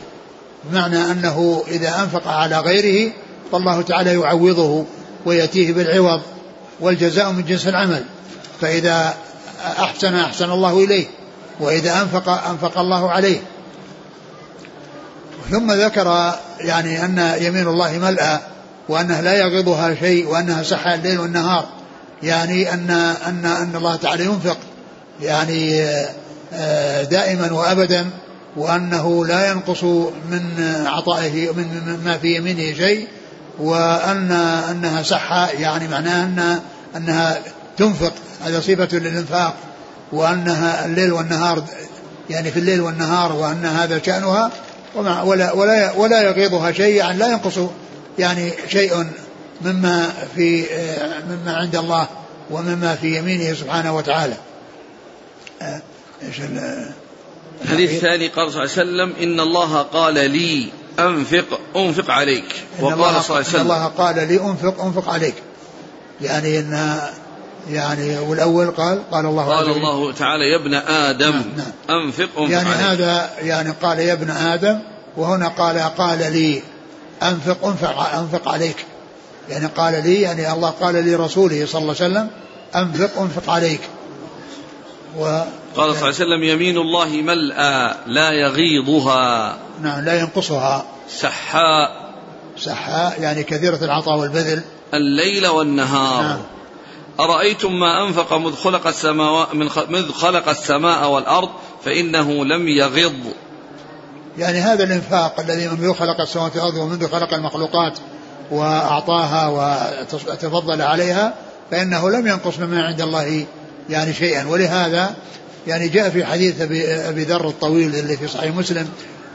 بمعنى أنه إذا أنفق على غيره فالله تعالى يعوضه ويأتيه بالعوض والجزاء من جنس العمل. فإذا أحسن أحسن الله إليه وإذا أنفق أنفق الله عليه. ثم ذكر يعني أن يمين الله ملأى وأنه لا يغضها شيء وأنها صح الليل والنهار. يعني أن أن أن الله تعالى ينفق يعني آه، دائما وابدا. وأنه لا ينقص من عطائه من ما في يمينه شيء وأن أنها صح يعني معناها أن أنها تنفق هذا صفة للإنفاق وأنها الليل والنهار يعني في الليل والنهار وأن هذا شأنها ولا ولا ولا يغيضها شيء يعني لا ينقص يعني شيء مما في مما عند الله ومما في يمينه سبحانه وتعالى. آه، إيش الحديث الثاني قال صلى الله عليه وسلم إن الله قال لي أنفق أنفق عليك. وقال صلى الله عليه وسلم. إن الله قال لي أنفق أنفق عليك. يعني إن يعني والأول قال قال الله قال الله تعالى يا ابن آدم نعم نعم. أنفق أنفق يعني عليك. هذا يعني قال يا ابن آدم وهنا قال قال لي أنفق أنفق أنفق عليك. يعني قال لي يعني الله قال لرسوله صلى الله عليه وسلم أنفق أنفق عليك. و قال صلى الله عليه وسلم يمين الله ملأى لا يغيضها. نعم لا ينقصها. سحاء. سحاء يعني كثيرة العطاء والبذل. الليل والنهار. نعم. أرأيتم ما أنفق مذ خلق السماء من مذ خلق السماء والأرض فإنه لم يغض. يعني هذا الإنفاق الذي منذ خلق السماوات والأرض ومنذ خلق المخلوقات وأعطاها وتفضل عليها فإنه لم ينقص مما عند الله يعني شيئا. ولهذا يعني جاء في حديث أبي ذر الطويل اللي في صحيح مسلم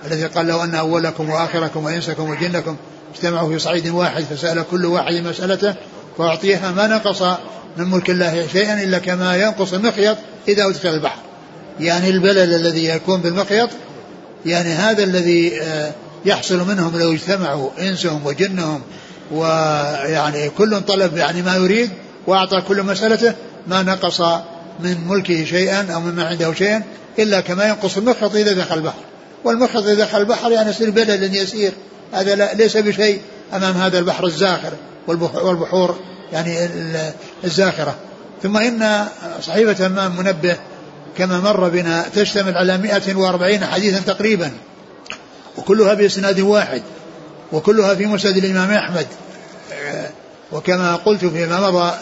الذي قال لو أن أولكم وآخركم وإنسكم وجنكم اجتمعوا في صعيد واحد فسأل كل واحد مسألته فأعطيها ما نقص من ملك الله شيئا إلا كما ينقص المخيط إذا أدخل البحر. يعني البلل الذي يكون بالمخيط يعني هذا الذي آه، يحصل منهم لو اجتمعوا إنسهم وجنهم ويعني كل طلب يعني ما يريد وأعطى كل مسألته ما نقص من ملكه شيئا أو مما عنده شيئا إلا كما ينقص المخيط إذا دخل البحر. والمخيط إذا دخل البحر يعني يصير بلل يسير. هذا ليس بشيء أمام هذا البحر الزاخر والبحور يعني الزاخرة. ثم إن صحيفة أمام منبه كما مر بنا تشتمل على 140 حديثا تقريبا. وكلها بإسناد واحد. وكلها في مسند الإمام أحمد. وكما قلت فيما مضى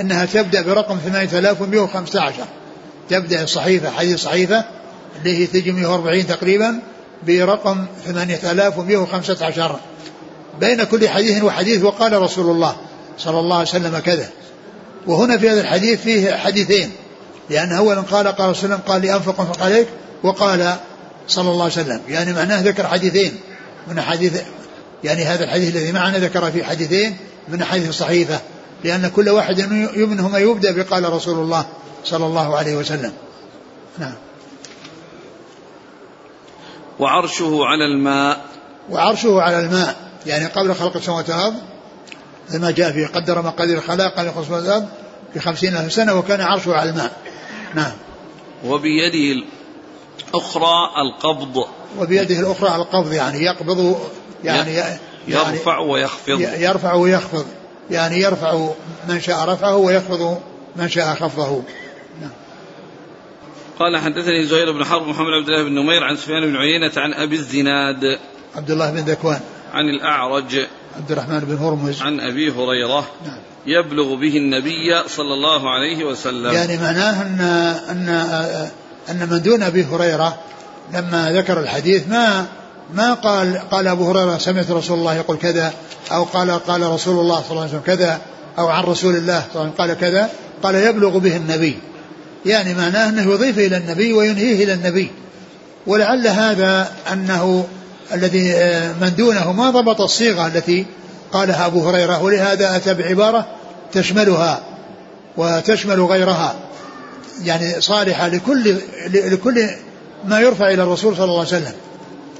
إنها تبدأ برقم 8115 تبدأ الصحيفه حديث صحيفة اللي هي تجي 140 تقريبا برقم 8115 بين كل حديث وحديث وقال رسول الله صلى الله عليه وسلم كذا. وهنا في هذا الحديث فيه حديثين. لأن أولا قال قال رسول الله قال لي أنفق أنفق عليك وقال صلى الله عليه وسلم. يعني معناه ذكر حديثين. من حديث يعني هذا الحديث الذي معنا ذكر في حديثين من حديث الصحيفة لأن كل واحد منهما يبدأ بقال رسول الله صلى الله عليه وسلم. نعم. وعرشه على الماء. وعرشه على الماء. يعني قبل خلق السماوات والأرض لما جاء فيه قدر مقادير الخلاق قبل خلق السماوات والأرض في خمسين ألف سنة وكان عرشه على الماء. نعم. وبيده الأخرى القبض. وبيده الأخرى القبض يعني يقبض يعني يرفع ويخفض. يرفع ويخفض. يعني يرفع من شاء رفعه ويخفض من شاء خفضه. نعم. قال حدثني زهير بن حرب محمد عبد الله بن نمير عن سفيان بن عيينة عن أبي الزناد. عبد الله بن ذكوان. عن الأعرج. عبد الرحمن بن هرمز. عن أبي هريرة. نعم. يبلغ به النبي صلى الله عليه وسلم. يعني معناه أن أن أن من دون أبي هريرة لما ذكر الحديث ما ما قال قال أبو هريرة سمعت رسول الله يقول كذا أو قال قال رسول الله صلى الله عليه وسلم كذا أو عن رسول الله صلى الله عليه وسلم قال كذا قال يبلغ به النبي. يعني معناه أنه يضيف إلى النبي وينهيه إلى النبي. ولعل هذا أنه الذي آه، من دونه ما ضبط الصيغة التي قالها أبو هريرة ولهذا أتى بعبارة تشملها وتشمل غيرها. يعني صالحة لكل لكل ما يرفع إلى الرسول صلى الله عليه وسلم.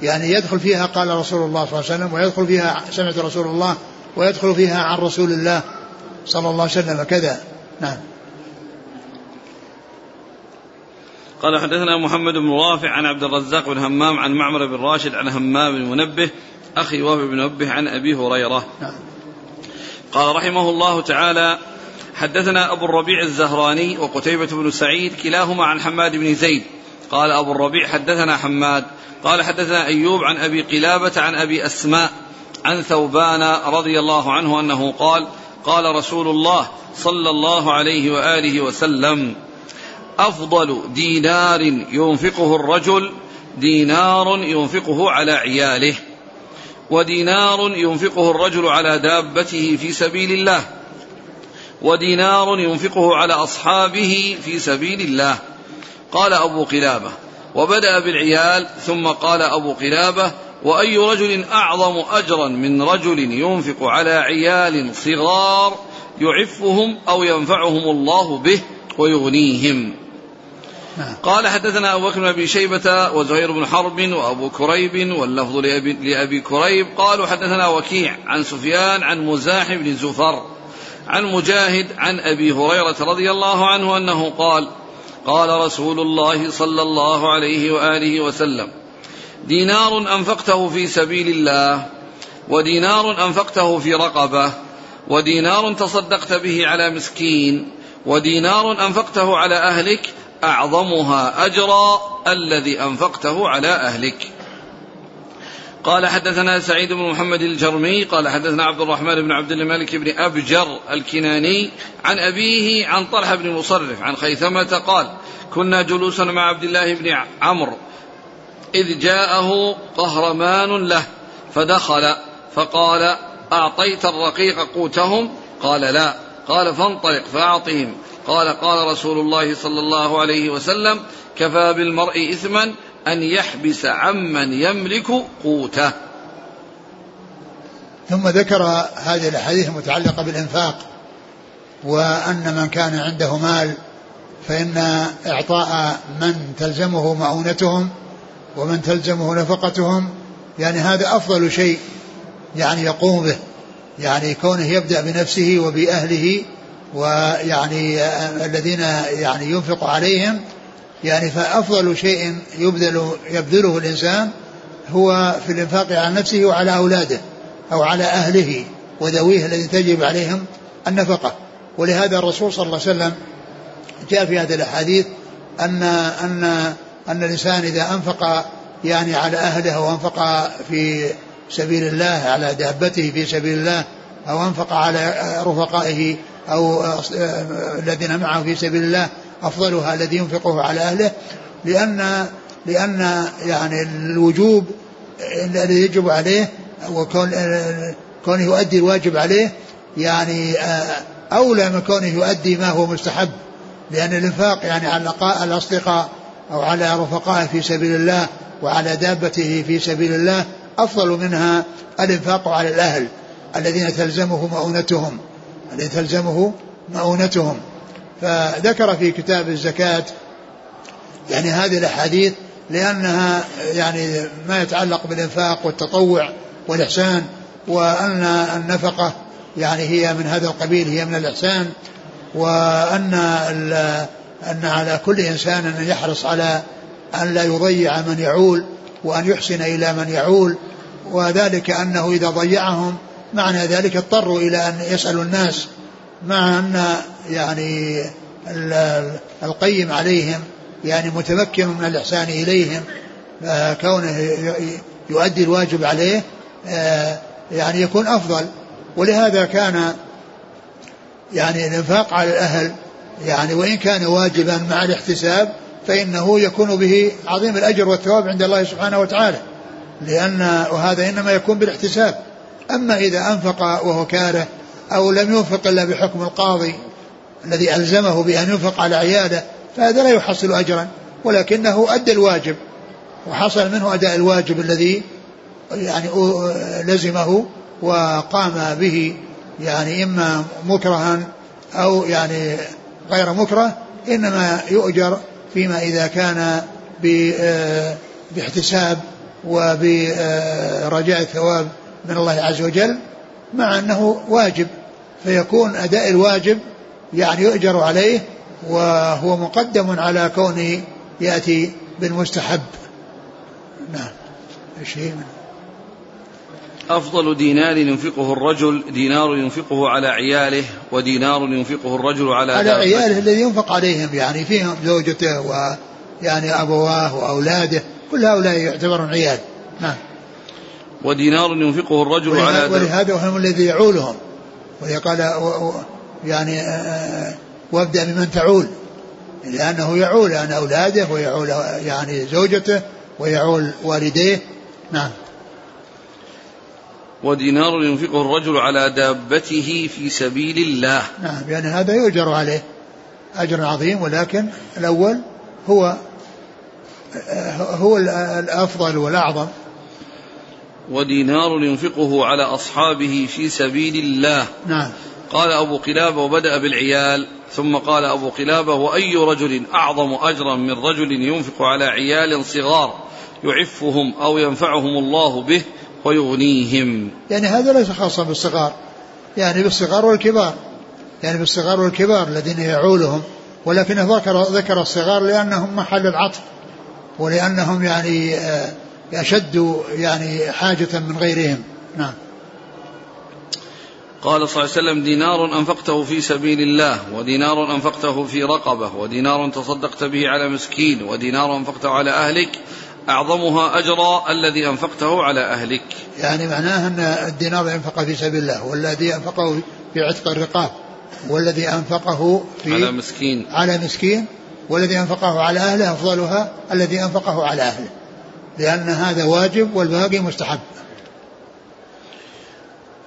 يعني يدخل فيها قال رسول الله صلى الله عليه وسلم ويدخل فيها سمعت رسول الله ويدخل فيها عن رسول الله صلى الله عليه وسلم كذا. نعم. قال حدثنا محمد بن رافع عن عبد الرزاق بن همام عن معمر بن راشد عن همام بن منبه أخي وهب بن منبه عن أبي هريرة. نعم. قال رحمه الله تعالى حدثنا أبو الربيع الزهراني وقتيبة بن سعيد كلاهما عن حماد بن زيد. قال أبو الربيع حدثنا حماد. قال حدثنا أيوب عن أبي قلابة عن أبي أسماء عن ثوبان رضي الله عنه أنه قال قال رسول الله صلى الله عليه وآله وسلم أفضل دينار ينفقه الرجل دينار ينفقه على عياله ودينار ينفقه الرجل على دابته في سبيل الله ودينار ينفقه على أصحابه في سبيل الله. قال أبو قلابة وبدأ بالعيال ثم قال أبو قلابة وأي رجل أعظم أجرا من رجل ينفق على عيال صغار يعفهم أو ينفعهم الله به ويغنيهم. قال حدثنا أبو بكر بن أبي شيبة وزهير بن حرب وأبو كريب واللفظ لأبي, لأبي كريب قالوا حدثنا وكيع عن سفيان عن مزاح بن زفر عن مجاهد عن أبي هريرة رضي الله عنه أنه قال قال رسول الله صلى الله عليه وآله وسلم دينار أنفقته في سبيل الله ودينار أنفقته في رقبة ودينار تصدقت به على مسكين ودينار أنفقته على أهلك أعظمها أجرا الذي أنفقته على أهلك. قال حدثنا سعيد بن محمد الجرمي قال حدثنا عبد الرحمن بن عبد الملك بن أبجر الكناني عن أبيه عن طلحة بن مصرف عن خيثمة قال كنا جلوسا مع عبد الله بن عمرو إذ جاءه قهرمان له فدخل فقال أعطيت الرقيق قوتهم؟ قال لا. قال فانطلق فأعطهم. قال قال رسول الله صلى الله عليه وسلم كفى بالمرء إثما أن يحبس عمن يملك قوته. ثم ذكر هذه الأحاديث المتعلقة بالإنفاق وأن من كان عنده مال فإن إعطاء من تلزمه معونتهم ومن تلزمه نفقتهم يعني هذا أفضل شيء يعني يقوم به يعني كونه يبدأ بنفسه وبأهله ويعني الذين يعني ينفق عليهم يعني فأفضل شيء يبذل يبذله الإنسان هو في الإنفاق على نفسه وعلى أولاده أو على أهله وذويه الذي تجب عليهم النفقة. ولهذا الرسول صلى الله عليه وسلم جاء في هذه الأحاديث أن أن أن الإنسان إذا أنفق يعني على أهله أو أنفق في سبيل الله على دابته في سبيل الله أو أنفق على رفقائه أو الذين معه في سبيل الله أفضلها الذي ينفقه على أهله لأن لأن يعني الوجوب الذي يجب عليه وكون كونه يؤدي الواجب عليه يعني أولى من كونه يؤدي ما هو مستحب. لأن الإنفاق يعني على الأصدقاء أو على رفقائه في سبيل الله وعلى دابته في سبيل الله أفضل منها الإنفاق على الأهل الذين تلزمه مؤونتهم الذي تلزمه مؤونتهم. فذكر في كتاب الزكاة يعني هذه الأحاديث لأنها يعني ما يتعلق بالإنفاق والتطوع والإحسان وأن النفقة يعني هي من هذا القبيل هي من الإحسان وأن أن على كل إنسان أن يحرص على أن لا يضيع من يعول وأن يحسن إلى من يعول وذلك أنه إذا ضيعهم معنى ذلك اضطروا إلى أن يسألوا الناس مع أن يعني القيم عليهم يعني متمكن من الإحسان إليهم كونه يؤدي الواجب عليه يعني يكون أفضل. ولهذا كان يعني الإنفاق على الأهل يعني وإن كان واجبا مع الاحتساب فإنه يكون به عظيم الأجر والثواب عند الله سبحانه وتعالى. لأن وهذا إنما يكون بالاحتساب. أما إذا أنفق وهو كاره أو لم ينفق إلا بحكم القاضي الذي ألزمه بأن ينفق على عيادة فهذا لا يحصل أجرا ولكنه أدى الواجب وحصل منه أداء الواجب الذي يعني لزمه وقام به يعني إما مكرها أو يعني غير مكره إنما يؤجر فيما إذا كان باحتساب وبرجاء الثواب من الله عز وجل مع أنه واجب. فيكون أداء الواجب يعني يؤجر عليه وهو مقدم على كونه يأتي بالمستحب. نعم. شيء من أفضل دينار ينفقه الرجل دينار ينفقه على عياله ودينار ينفقه الرجل على على عياله الذي ينفق عليهم يعني فيهم زوجته ويعني أبواه وأولاده كل هؤلاء يعتبرون عيال. نعم. ودينار ينفقه الرجل على ولهذا هم الذي يعولهم. وقال يعني وابدأ بمن تعول. لأنه يعول عن أولاده ويعول يعني زوجته ويعول والديه. نعم. ودينار ينفقه الرجل على دابته في سبيل الله. نعم يعني هذا يؤجر عليه أجر عظيم ولكن الأول هو هو الأفضل والأعظم. ودينار ينفقه على أصحابه في سبيل الله. نعم. قال أبو قلابة وبدأ بالعيال ثم قال أبو قلابة وأي رجل أعظم أجرا من رجل ينفق على عيال صغار يعفهم أو ينفعهم الله به ويغنيهم؟ يعني هذا ليس خاصا بالصغار يعني بالصغار والكبار يعني بالصغار والكبار الذين يعولهم. ولكنه ذكر ذكر الصغار لأنهم محل العطف ولأنهم يعني أشد يعني حاجة من غيرهم. نعم. قال صلى الله عليه وسلم دينار أنفقته في سبيل الله ودينار أنفقته في رقبة ودينار تصدقت به على مسكين ودينار أنفقته على أهلك أعظمها أجرا الذي أنفقته على أهلك. يعني معناه أن الدينار ينفق في سبيل الله والذي أنفقه في عتق الرقاب والذي أنفقه في على مسكين. على مسكين والذي أنفقه على أهله أفضلها الذي أنفقه على أهله. لأن هذا واجب والباقي مستحب.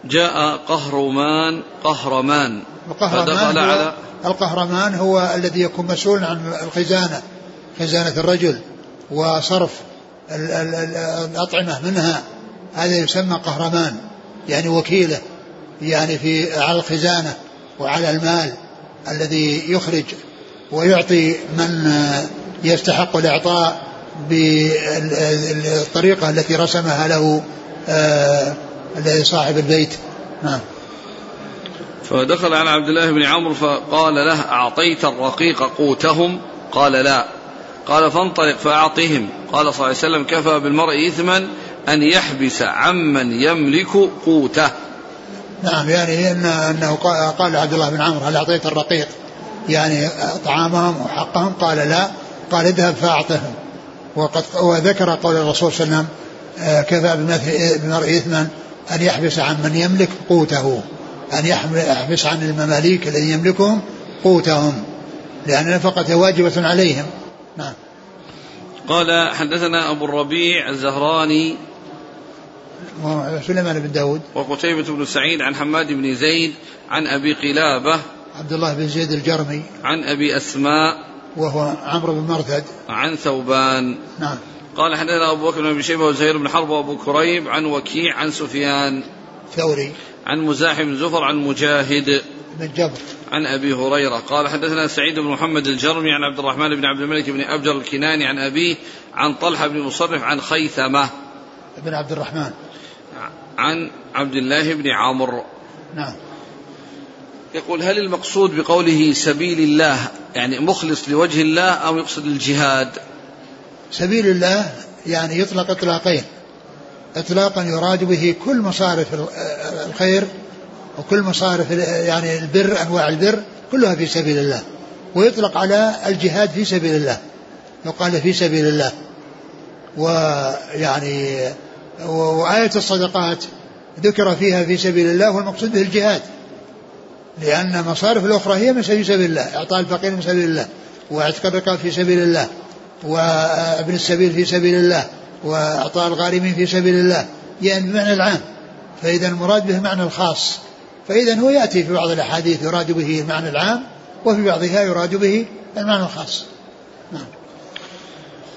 جاء قهرمان قهرمان. فدخل على القهرمان هو الذي يكون مسؤول عن الخزانة خزانة الرجل وصرف الأطعمة منها. هذا يسمى قهرمان يعني وكيله يعني في على الخزانة وعلى المال الذي يخرج ويعطي من يستحق الإعطاء بالطريقة التي رسمها له آه، صاحب البيت. نعم. فدخل على عبد الله بن عمرو فقال له أعطيت الرقيق قوتهم؟ قال لا. قال فانطلق فأعطهم. قال صلى الله عليه وسلم كفى بالمرء إثما أن يحبس عمن يملك قوته. نعم يعني إن أنه قال عبد الله بن عمرو هل أعطيت الرقيق؟ يعني طعامهم وحقهم؟ قال لا. قال اذهب فأعطهم. وقد وذكر قول الرسول صلى الله عليه وسلم آه، كفى بالمرء إثما أن يحبس عن من يملك قوته أن يحبس عن المماليك الذين يملكهم قوتهم لأن النفقة واجبة عليهم. نعم. قال حدثنا أبو الربيع الزهراني سليمان بن داود. وقتيبة بن سعيد عن حماد بن زيد عن أبي قلابة عبد الله بن زيد الجرمي. عن أبي أسماء وهو عمرو بن مرثد. عن ثوبان. نعم. قال حدثنا أبو بكر بن أبي شيبة وزهير بن حرب وأبو كريب عن وكيع عن سفيان. ثوري. عن مزاحم بن زفر عن مجاهد. بن جبر. عن أبي هريرة. قال حدثنا سعيد بن محمد الجرمي عن عبد الرحمن بن عبد الملك بن أبجر الكناني عن أبيه عن طلحة بن مصرف عن خيثمة. بن عبد الرحمن. عن عبد الله بن عمرو. نعم. يقول هل المقصود بقوله سبيل الله يعني مخلص لوجه الله أو يقصد الجهاد؟ سبيل الله يعني يطلق إطلاقين. اطلاقا يراد به كل مصارف الخير وكل مصارف يعني البر أنواع البر كلها في سبيل الله. ويطلق على الجهاد في سبيل الله. يقال في سبيل الله. ويعني وآية الصدقات ذكر فيها في سبيل الله والمقصود به الجهاد. لأن المصارف الأخرى هي من سبيل الله إعطاء الفقير من سبيل الله واعتق الرقاب في سبيل الله وابن السبيل في سبيل الله وإعطاء الغارمين في سبيل الله يعني بمعنى العام. فإذا المراد به المعنى الخاص. فإذا هو يأتي في بعض الأحاديث يراد به المعنى العام وفي بعضها يراد به المعنى الخاص. نعم.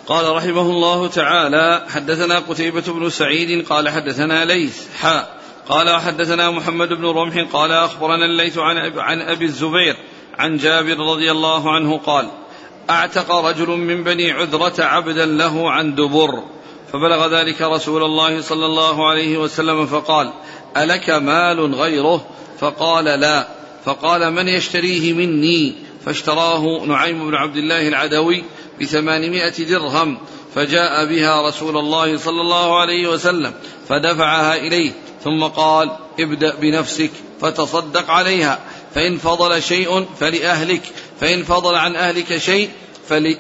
قال رحمه الله تعالى حدثنا قتيبة بن سعيد قال حدثنا ليث حاء قال حدثنا محمد بن رمح قال أخبرنا الليث عن, عن أبي الزبير عن جابر رضي الله عنه قال أعتق رجل من بني عذرة عبدا له عن دبر فبلغ ذلك رسول الله صلى الله عليه وسلم فقال ألك مال غيره؟ فقال لا. فقال من يشتريه مني؟ فاشتراه نعيم بن عبد الله العدوي بثمانمائة درهم فجاء بها رسول الله صلى الله عليه وسلم فدفعها إليه. ثم قال ابدأ بنفسك فتصدق عليها فإن فضل شيء فلأهلك فإن فضل عن أهلك شيء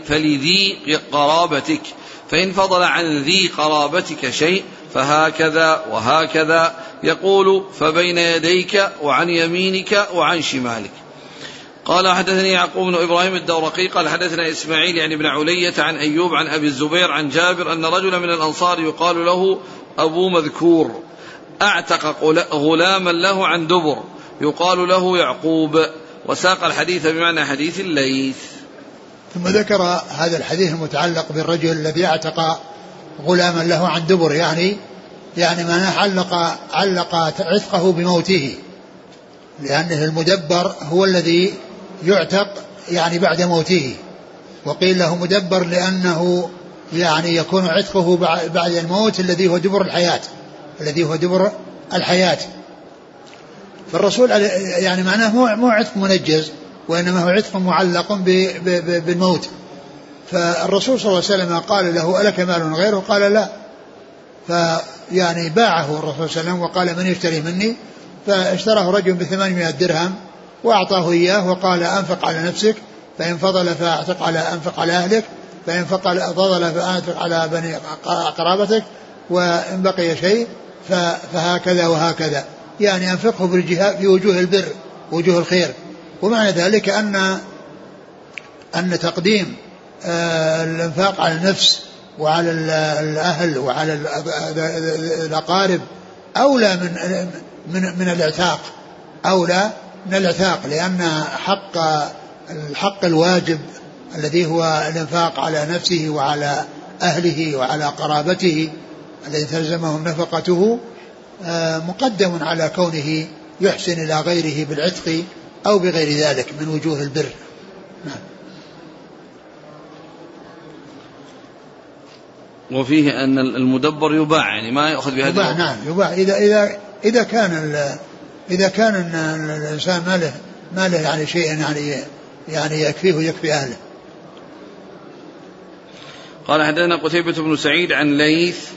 فلذي قرابتك فإن فضل عن ذي قرابتك شيء فهكذا وهكذا. يقول فبين يديك وعن يمينك وعن شمالك. قال حدثني يعقوب بن إبراهيم الدورقي قال حدثنا إسماعيل يعني بن علية عن أيوب عن أبي الزبير عن جابر أن رجلا من الأنصار يقال له أبو مذكور. أعتق غلاما له عن دبر يقال له يعقوب وساق الحديث بمعنى حديث الليث. ثم ذكر هذا الحديث المتعلق بالرجل الذي أعتق غلاما له عن دبر يعني يعني معناه علق علق عتقه بموته لأنه المدبر هو الذي يعتق يعني بعد موته. وقيل له مدبر لأنه يعني يكون عتقه بعد الموت الذي هو دبر الحياة. الذي هو دبر الحياة. فالرسول يعني معناه مو مو عتق منجز وإنما هو عتق معلق بالموت. فالرسول صلى الله عليه وسلم قال له ألك مال غيره قال لا. فيعني باعه الرسول صلى الله عليه وسلم وقال من يشتري مني؟ فاشتراه رجل بثمانمائة درهم وأعطاه إياه وقال أنفق على نفسك فإن فضل فأعتق على أنفق على أهلك فإن فضل فأنفق على بني قرابتك وإن بقي شيء فهكذا وهكذا. يعني أنفقه في وجوه البر وجوه الخير. ومعنى ذلك أن أن تقديم آه، الإنفاق على النفس وعلى الأهل وعلى الأقارب أولى من من من الإعتاق. أولى من العتاق لأن حق الحق الواجب الذي هو الإنفاق على نفسه وعلى أهله وعلى قرابته الذي تلزمهم نفقته آه، مقدم على كونه يحسن إلى غيره بالعتق أو بغير ذلك من وجوه البر. نعم. وفيه أن المدبر يباع يعني ما يأخذ بهذه يباع نعم يباع. إذا إذا إذا كان إذا كان الإنسان ما له ما له يعني شيء يعني يعني يكفيه ويكفي أهله. قال حدثنا قتيبة بن سعيد عن ليث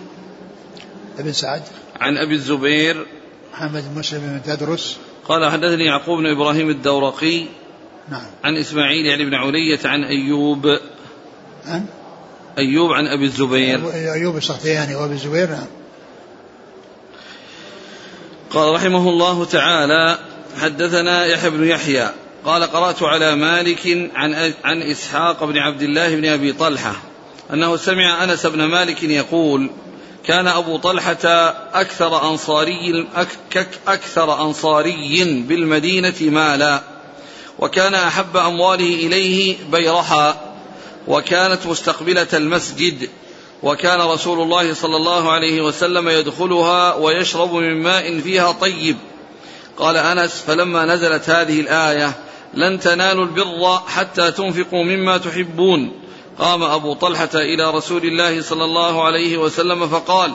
ابن سعد عن أبي الزبير محمد بن مسلم بن تدرس. قال حدثني يعقوب بن إبراهيم الدورقي نعم. عن إسماعيل يعني بن علية عن أيوب. عن؟ أيوب عن أبي الزبير. أيوب السختياني وأبي الزبير نعم. قال رحمه الله تعالى حدثنا يحيى بن يحيى. قال قرأت على مالك عن عن إسحاق بن عبد الله بن أبي طلحة أنه سمع أنس بن مالك يقول كان أبو طلحة أكثر أنصاري أكثر أنصاري بالمدينة مالا وكان أحب أمواله إليه بيرحا وكانت مستقبلة المسجد وكان رسول الله صلى الله عليه وسلم يدخلها ويشرب من ماء فيها طيب. قال أنس فلما نزلت هذه الآية لن تنالوا البر حتى تنفقوا مما تحبون. قام أبو طلحة إلى رسول الله صلى الله عليه وسلم فقال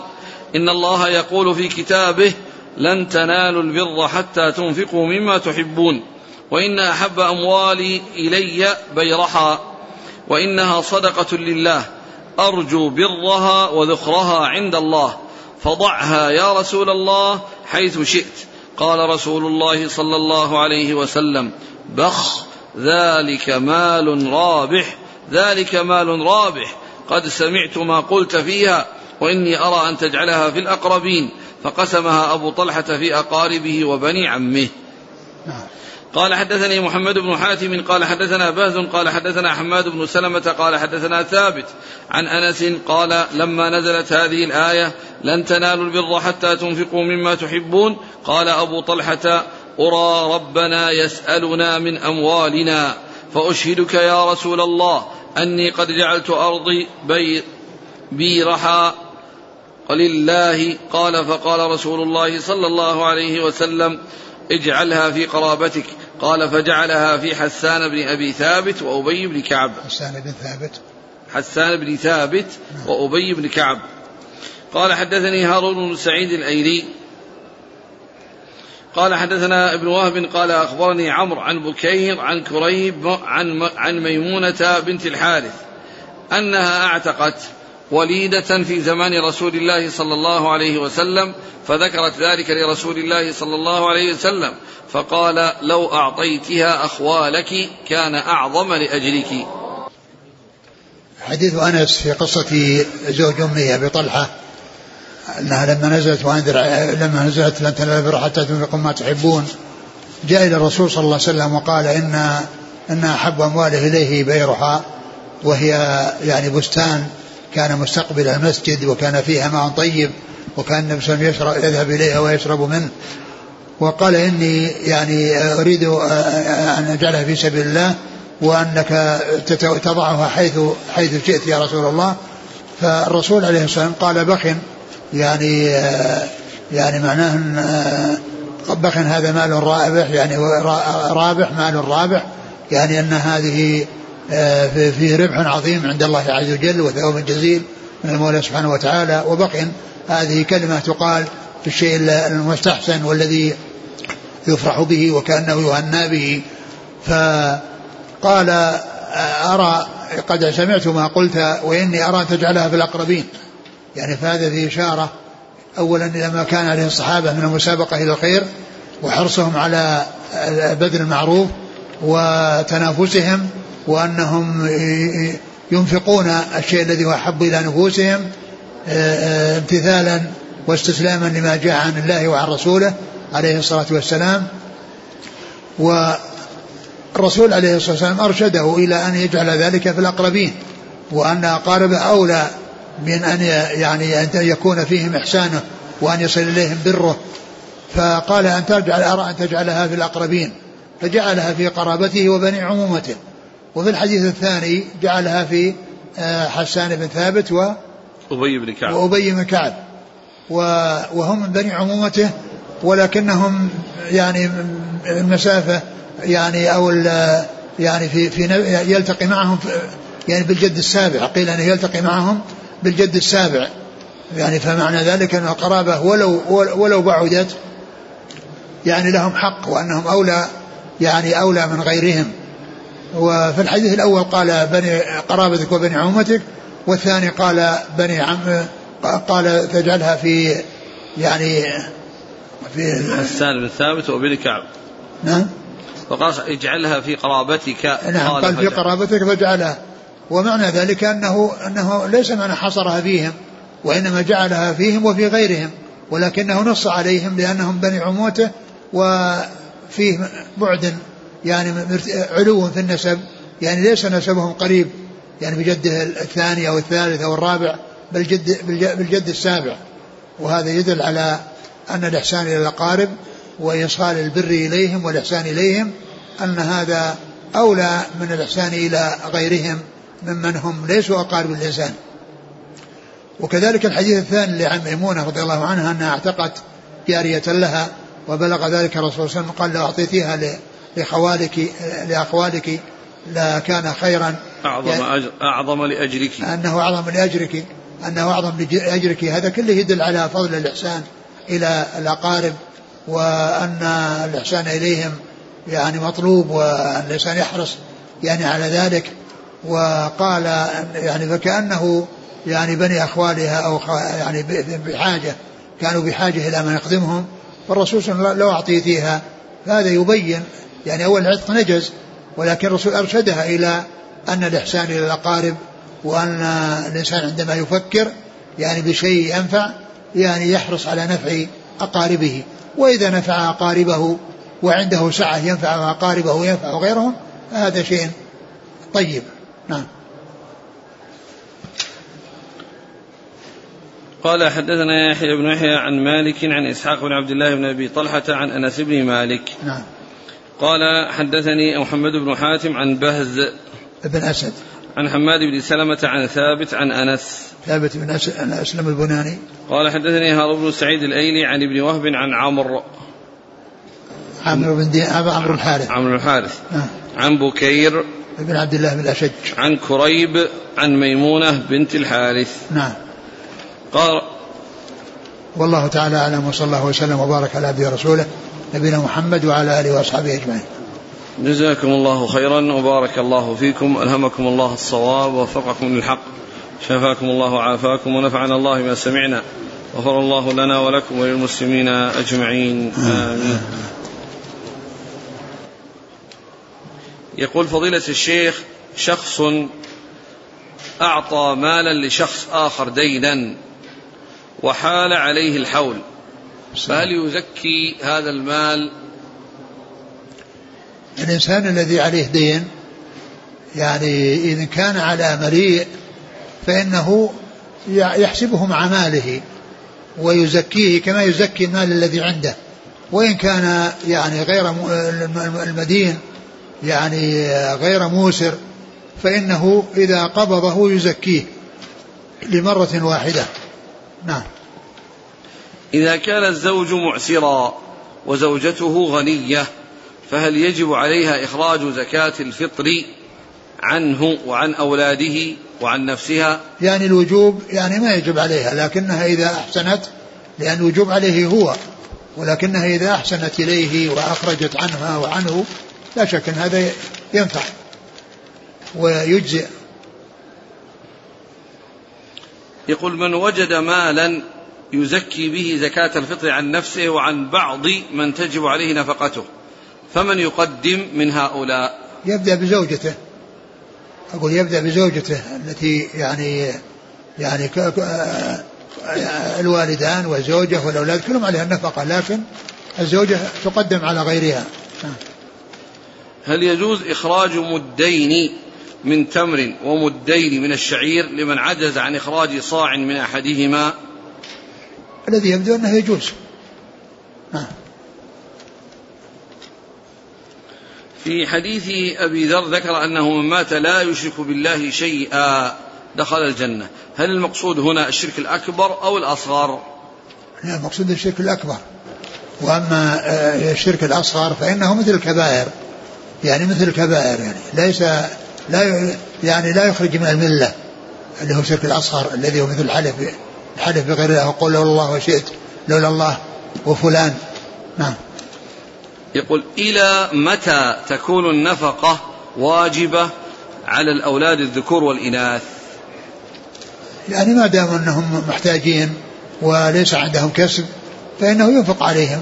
إن الله يقول في كتابه لن تنالوا البر حتى تنفقوا مما تحبون وإن أحب أموالي إلي بيرحا وإنها صدقة لله أرجو برها وذخرها عند الله فضعها يا رسول الله حيث شئت قال رسول الله صلى الله عليه وسلم بخ ذلك مال رابح ذلك مال رابح. قد سمعت ما قلت فيها وإني أرى أن تجعلها في الأقربين. فقسمها أبو طلحة في أقاربه وبني عمه. قال حدثني محمد بن حاتم قال حدثنا باز قال حدثنا حماد بن سلمة قال حدثنا ثابت. عن أنس قال لما نزلت هذه الآية لن تنالوا البر حتى تنفقوا مما تحبون. قال أبو طلحة أرى ربنا يسألنا من أموالنا. فأشهدك يا رسول الله أني قد جعلت أرضي بي بيرحا لله قال فقال رسول الله صلى الله عليه وسلم اجعلها في قرابتك. قال فجعلها في حسان بن أبي ثابت وأبي بن كعب. حسان بن ثابت. حسان بن ثابت نعم. وأبي بن كعب. قال حدثني هارون بن سعيد الأيلي قال حدثنا ابن وهب قال أخبرني عمرو عن بكير عن كريب عن عن ميمونة بنت الحارث أنها أعتقت وليدة في زمان رسول الله صلى الله عليه وسلم فذكرت ذلك لرسول الله صلى الله عليه وسلم فقال لو أعطيتها أخوالك كان أعظم لأجلك. حديث أنس في قصة زوج أمه أبي طلحة أنها لما نزلت وأنذر لما نزلت لن تنال البر حتى تنفقوا ما تحبون. جاء إلى الرسول صلى الله عليه وسلم وقال إن إن أحب أمواله إليه بيرها وهي يعني بستان كان مستقبل المسجد وكان فيها ماء طيب وكان النبي صلى الله عليه وسلم يذهب إليها ويشرب منه. وقال إني يعني أريد أن أجعلها في سبيل الله وأنك تضعها حيث حيث شئت يا رسول الله. فالرسول عليه الصلاة والسلام قال بخ يعني يعني معناه بخ هذا مال رابح يعني رابح مال رابح يعني أن هذه فيه ربح عظيم عند الله عز وجل وثواب جزيل من المولى سبحانه وتعالى. وبق هذه كلمة تقال في الشيء المستحسن والذي يفرح به وكأنه يهنى به. فقال أرى قد سمعت ما قلت وإني أرى أن تجعلها في الأقربين. يعني فهذا في إشارة أولا إلى ما كان عليه الصحابة من المسابقة إلى الخير وحرصهم على بذل المعروف وتنافسهم وأنهم ينفقون الشيء الذي هو أحب إلى نفوسهم امتثالا واستسلاما لما جاء عن الله وعن رسوله عليه الصلاة والسلام. والرسول عليه الصلاة والسلام أرشده إلى أن يجعل ذلك في الأقربين وأن أقاربه أولى من أن يعني أن يكون فيهم إحسانه وأن يصل إليهم بره. فقال أن تجعل أرى أن تجعلها في الأقربين. فجعلها في قرابته وبني عمومته. وفي الحديث الثاني جعلها في آه، حسان بن ثابت و أبي بن كعب. وأبي بن كعب. وهم من بني عمومته ولكنهم يعني المسافة يعني أو يعني في في يلتقي معهم يعني بالجد السابع قيل أنه يلتقي معهم بالجد السابع. يعني فمعنى ذلك أن القرابة ولو ولو بعدت يعني لهم حق وأنهم أولى يعني أولى من غيرهم. وفي الحديث الأول قال بني قرابتك وبني عمتك والثاني قال بني عم قال تجعلها في يعني في حسان بن ثابت وابن كعب نعم. وقال اجعلها في قرابتك. نعم قال في قرابتك فاجعلها ومعنى ذلك انه أنه ليس معنى حصرها فيهم وإنما جعلها فيهم وفي غيرهم ولكنه نص عليهم لأنهم بني عموتة وفيه بعد يعني علو في النسب يعني ليس نسبهم قريب يعني بجده الثاني أو الثالث أو الرابع بل جد بالجد السابع. وهذا يدل على أن الإحسان إلى الأقارب وإيصال البر إليهم والإحسان إليهم أن هذا أولى من الإحسان إلى غيرهم. ممن هم ليسوا أقارب الانسان. وكذلك الحديث الثاني لعن ميمونة رضي الله عنها أنها اعتقت جارية لها وبلغ ذلك الرسول صلى الله عليه وسلم قال لو أعطيتيها لخوالك لأخوالك لكان خيرا. أعظم يعني أجر أعظم لأجرك. أنه أعظم لأجرك أنه أعظم لأجرك. هذا كله يدل على فضل الإحسان إلى الأقارب وأن الإحسان إليهم يعني مطلوب وأن الإنسان يحرص يعني على ذلك. وقال يعني فكأنه يعني بني أخوالها أو يعني بحاجة كانوا بحاجة إلى من يخدمهم فالرسول صلى الله عليه وسلم لو اعطيتيها هذا يبين يعني أول العتق نجز ولكن الرسول أرشدها إلى أن الإحسان إلى الأقارب وأن الإنسان عندما يفكر يعني بشيء ينفع يعني يحرص على نفع أقاربه. وإذا نفع أقاربه وعنده سعة ينفع أقاربه وينفع غيرهم فهذا شيء طيب. نعم. قال حدثنا يحيى بن يحيى عن مالك عن إسحاق بن عبد الله بن أبي طلحة عن أنس بن مالك. نعم. قال حدثني محمد بن حاتم عن بهز. بن أسد. عن حماد بن سلمة عن ثابت عن أنس. ثابت بن أسلم البناني. قال حدثني هارون بن سعيد الأيلي عن ابن وهب عن عمرو. عمرو بن دي... عمرو الحارث. عمرو الحارث. آه. عن بكير. بن عبد الله بن الأشج عن كريب عن ميمونة بنت الحارث. نعم. قال والله تعالى أعلم وصلى الله وسلم وبارك على عبده ورسوله نبينا محمد وعلى آله وأصحابه أجمعين. جزاكم الله خيرا وبارك الله فيكم ألهمكم الله الصواب ووفقكم للحق شفاكم الله وعافاكم ونفعنا الله ما سمعنا غفر الله لنا ولكم وللمسلمين أجمعين. آمين. يقول فضيلة الشيخ شخص أعطى مالا لشخص آخر دينا وحال عليه الحول فهل يزكي هذا المال؟ الإنسان الذي عليه دين يعني إذا كان على مليء فإنه يحسبه مع ماله ويزكيه كما يزكي المال الذي عنده وإن كان يعني غير المدين يعني غير موسر فإنه إذا قبضه يزكيه لمرة واحدة. نعم. إذا كان الزوج معسرا وزوجته غنية فهل يجب عليها إخراج زكاة الفطر عنه وعن أولاده وعن نفسها؟ يعني الوجوب يعني ما يجب عليها لكنها إذا أحسنت لأن الوجوب عليه هو ولكنها إذا أحسنت إليه وأخرجت عنها وعنه لا شك أن هذا ينفع ويجزئ. يقول من وجد مالا يزكي به زكاة الفطر عن نفسه وعن بعض من تجب عليه نفقته فمن يقدم من هؤلاء؟ يبدأ بزوجته. أقول يبدأ بزوجته التي يعني يعني الوالدان والزوجة والأولاد كلهم عليها النفقة لكن الزوجة تقدم على غيرها. هل يجوز إخراج مدين من تمر ومدين من الشعير لمن عجز عن إخراج صاع من أحدهما؟ الذي يبدو أنه يجوز. نعم في حديث أبي ذر ذكر أنه من مات لا يشرك بالله شيئا دخل الجنة. هل المقصود هنا الشرك الأكبر أو الأصغر؟ لا المقصود الشرك الأكبر. وأما آه، الشرك الأصغر فإنه مثل الكبائر. يعني مثل الكبائر يعني. ليس لا يعني لا يخرج من الملة اللي هو شرك الأصغر الذي هو مثل الحلف الحلف بغير الله وقول لولا الله وشئت لولا الله وفلان. نعم. يقول إلى متى تكون النفقة واجبة على الأولاد الذكور والإناث؟ يعني ما دام أنهم محتاجين وليس عندهم كسب فإنه ينفق عليهم.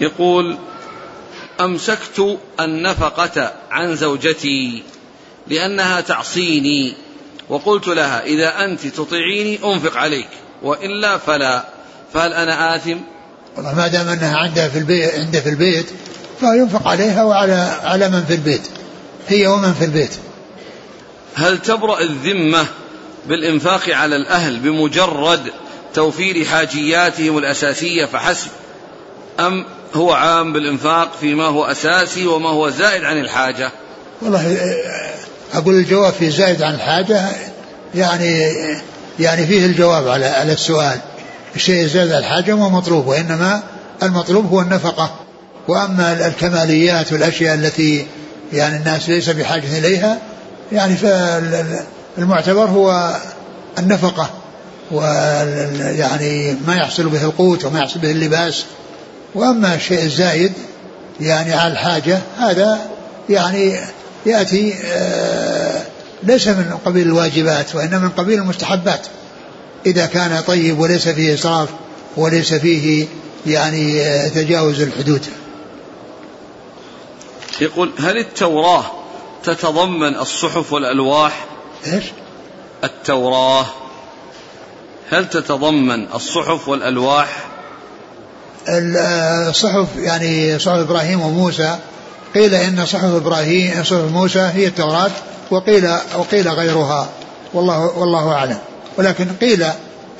يقول أمسكت النفقة عن زوجتي لأنها تعصيني وقلت لها إذا أنت تطيعيني أنفق عليك وإلا فلا. فهل أنا آثم؟ والله ما دام أنها عندها في البيت عنده في البيت فينفق عليها وعلى على من في البيت. هي ومن في البيت. هل تبرأ الذمة بالإنفاق على الأهل بمجرد توفير حاجياتهم الأساسية فحسب أم هو عام بالإنفاق فيما هو أساسي وما هو زائد عن الحاجة. والله أقول الجواب في زائد عن الحاجة يعني يعني فيه الجواب على على السؤال. الشيء زائد عن الحاجة هو مطلوب وإنما المطلوب هو النفقة. وأما الكماليات والأشياء التي يعني الناس ليس بحاجة إليها يعني فالمعتبر هو النفقة. ويعني ما يحصل به القوت وما يحصل به اللباس. وأما الشيء الزايد يعني على الحاجة هذا يعني يأتي آه، ليس من قبيل الواجبات وإنما من قبيل المستحبات. إذا كان طيب وليس فيه إسراف وليس فيه يعني آه، تجاوز الحدود. يقول هل التوراة تتضمن الصحف والألواح؟ إيش؟ التوراة. هل تتضمن الصحف والألواح؟ الصحف يعني صحف إبراهيم وموسى. قيل إن صحف إبراهيم صحف موسى هي التوراة وقيل وقيل غيرها. والله والله أعلم. ولكن قيل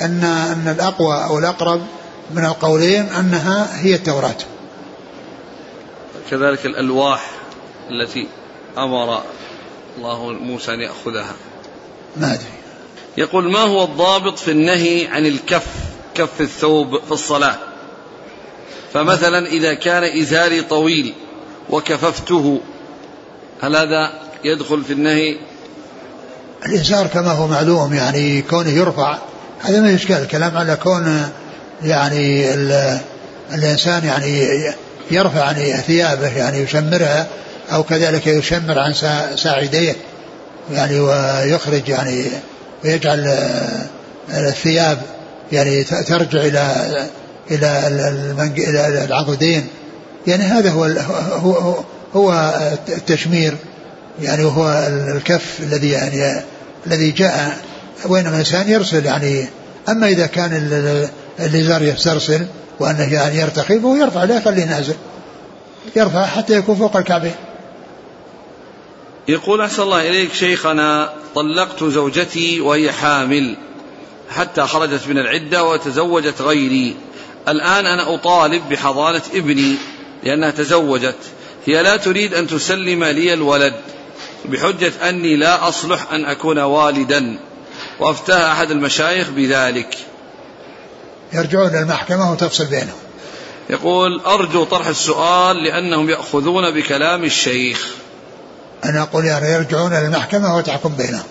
أن أن الأقوى أو الأقرب من القولين أنها هي التوراة. كذلك الألواح التي أمر الله موسى أن يأخذها. ما أدري. يقول ما هو الضابط في النهي عن الكف كف الثوب في الصلاة؟ فمثلا إذا كان إزاري طويل وكففته هل هذا يدخل في النهي؟ الإزار كما هو معلوم يعني كونه يرفع هذا ما يشكال الكلام على كون يعني الإنسان يعني يرفع يعني ثيابه يعني يشمرها أو كذلك يشمر عن ساعديه يعني ويخرج يعني ويجعل الثياب يعني ترجع إلى إلى إلى العضدين يعني هذا هو هو هو التشمير. يعني هو الكف الذي يعني الذي جاء وإنما الإنسان يرسل يعني. أما إذا كان الإزار يسترسل وأنه يعني يرتخي فهو يرفع لا يخليه نازل. يرفع حتى يكون فوق الكعبين يقول أحسن الله إليك شيخنا طلقت زوجتي وهي حامل حتى خرجت من العدة وتزوجت غيري. الآن أنا أطالب بحضانة ابني لأنها تزوجت. هي لا تريد أن تسلم لي الولد بحجة أني لا أصلح أن أكون والدا. وأفتاه أحد المشايخ بذلك. يرجعون المحكمة وتفصل بينهم. يقول أرجو طرح السؤال لأنهم يأخذون بكلام الشيخ. أنا أقول يعني يرجعون للمحكمة وتحكم بينهم.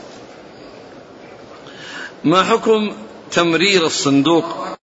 ما حكم تمرير الصندوق؟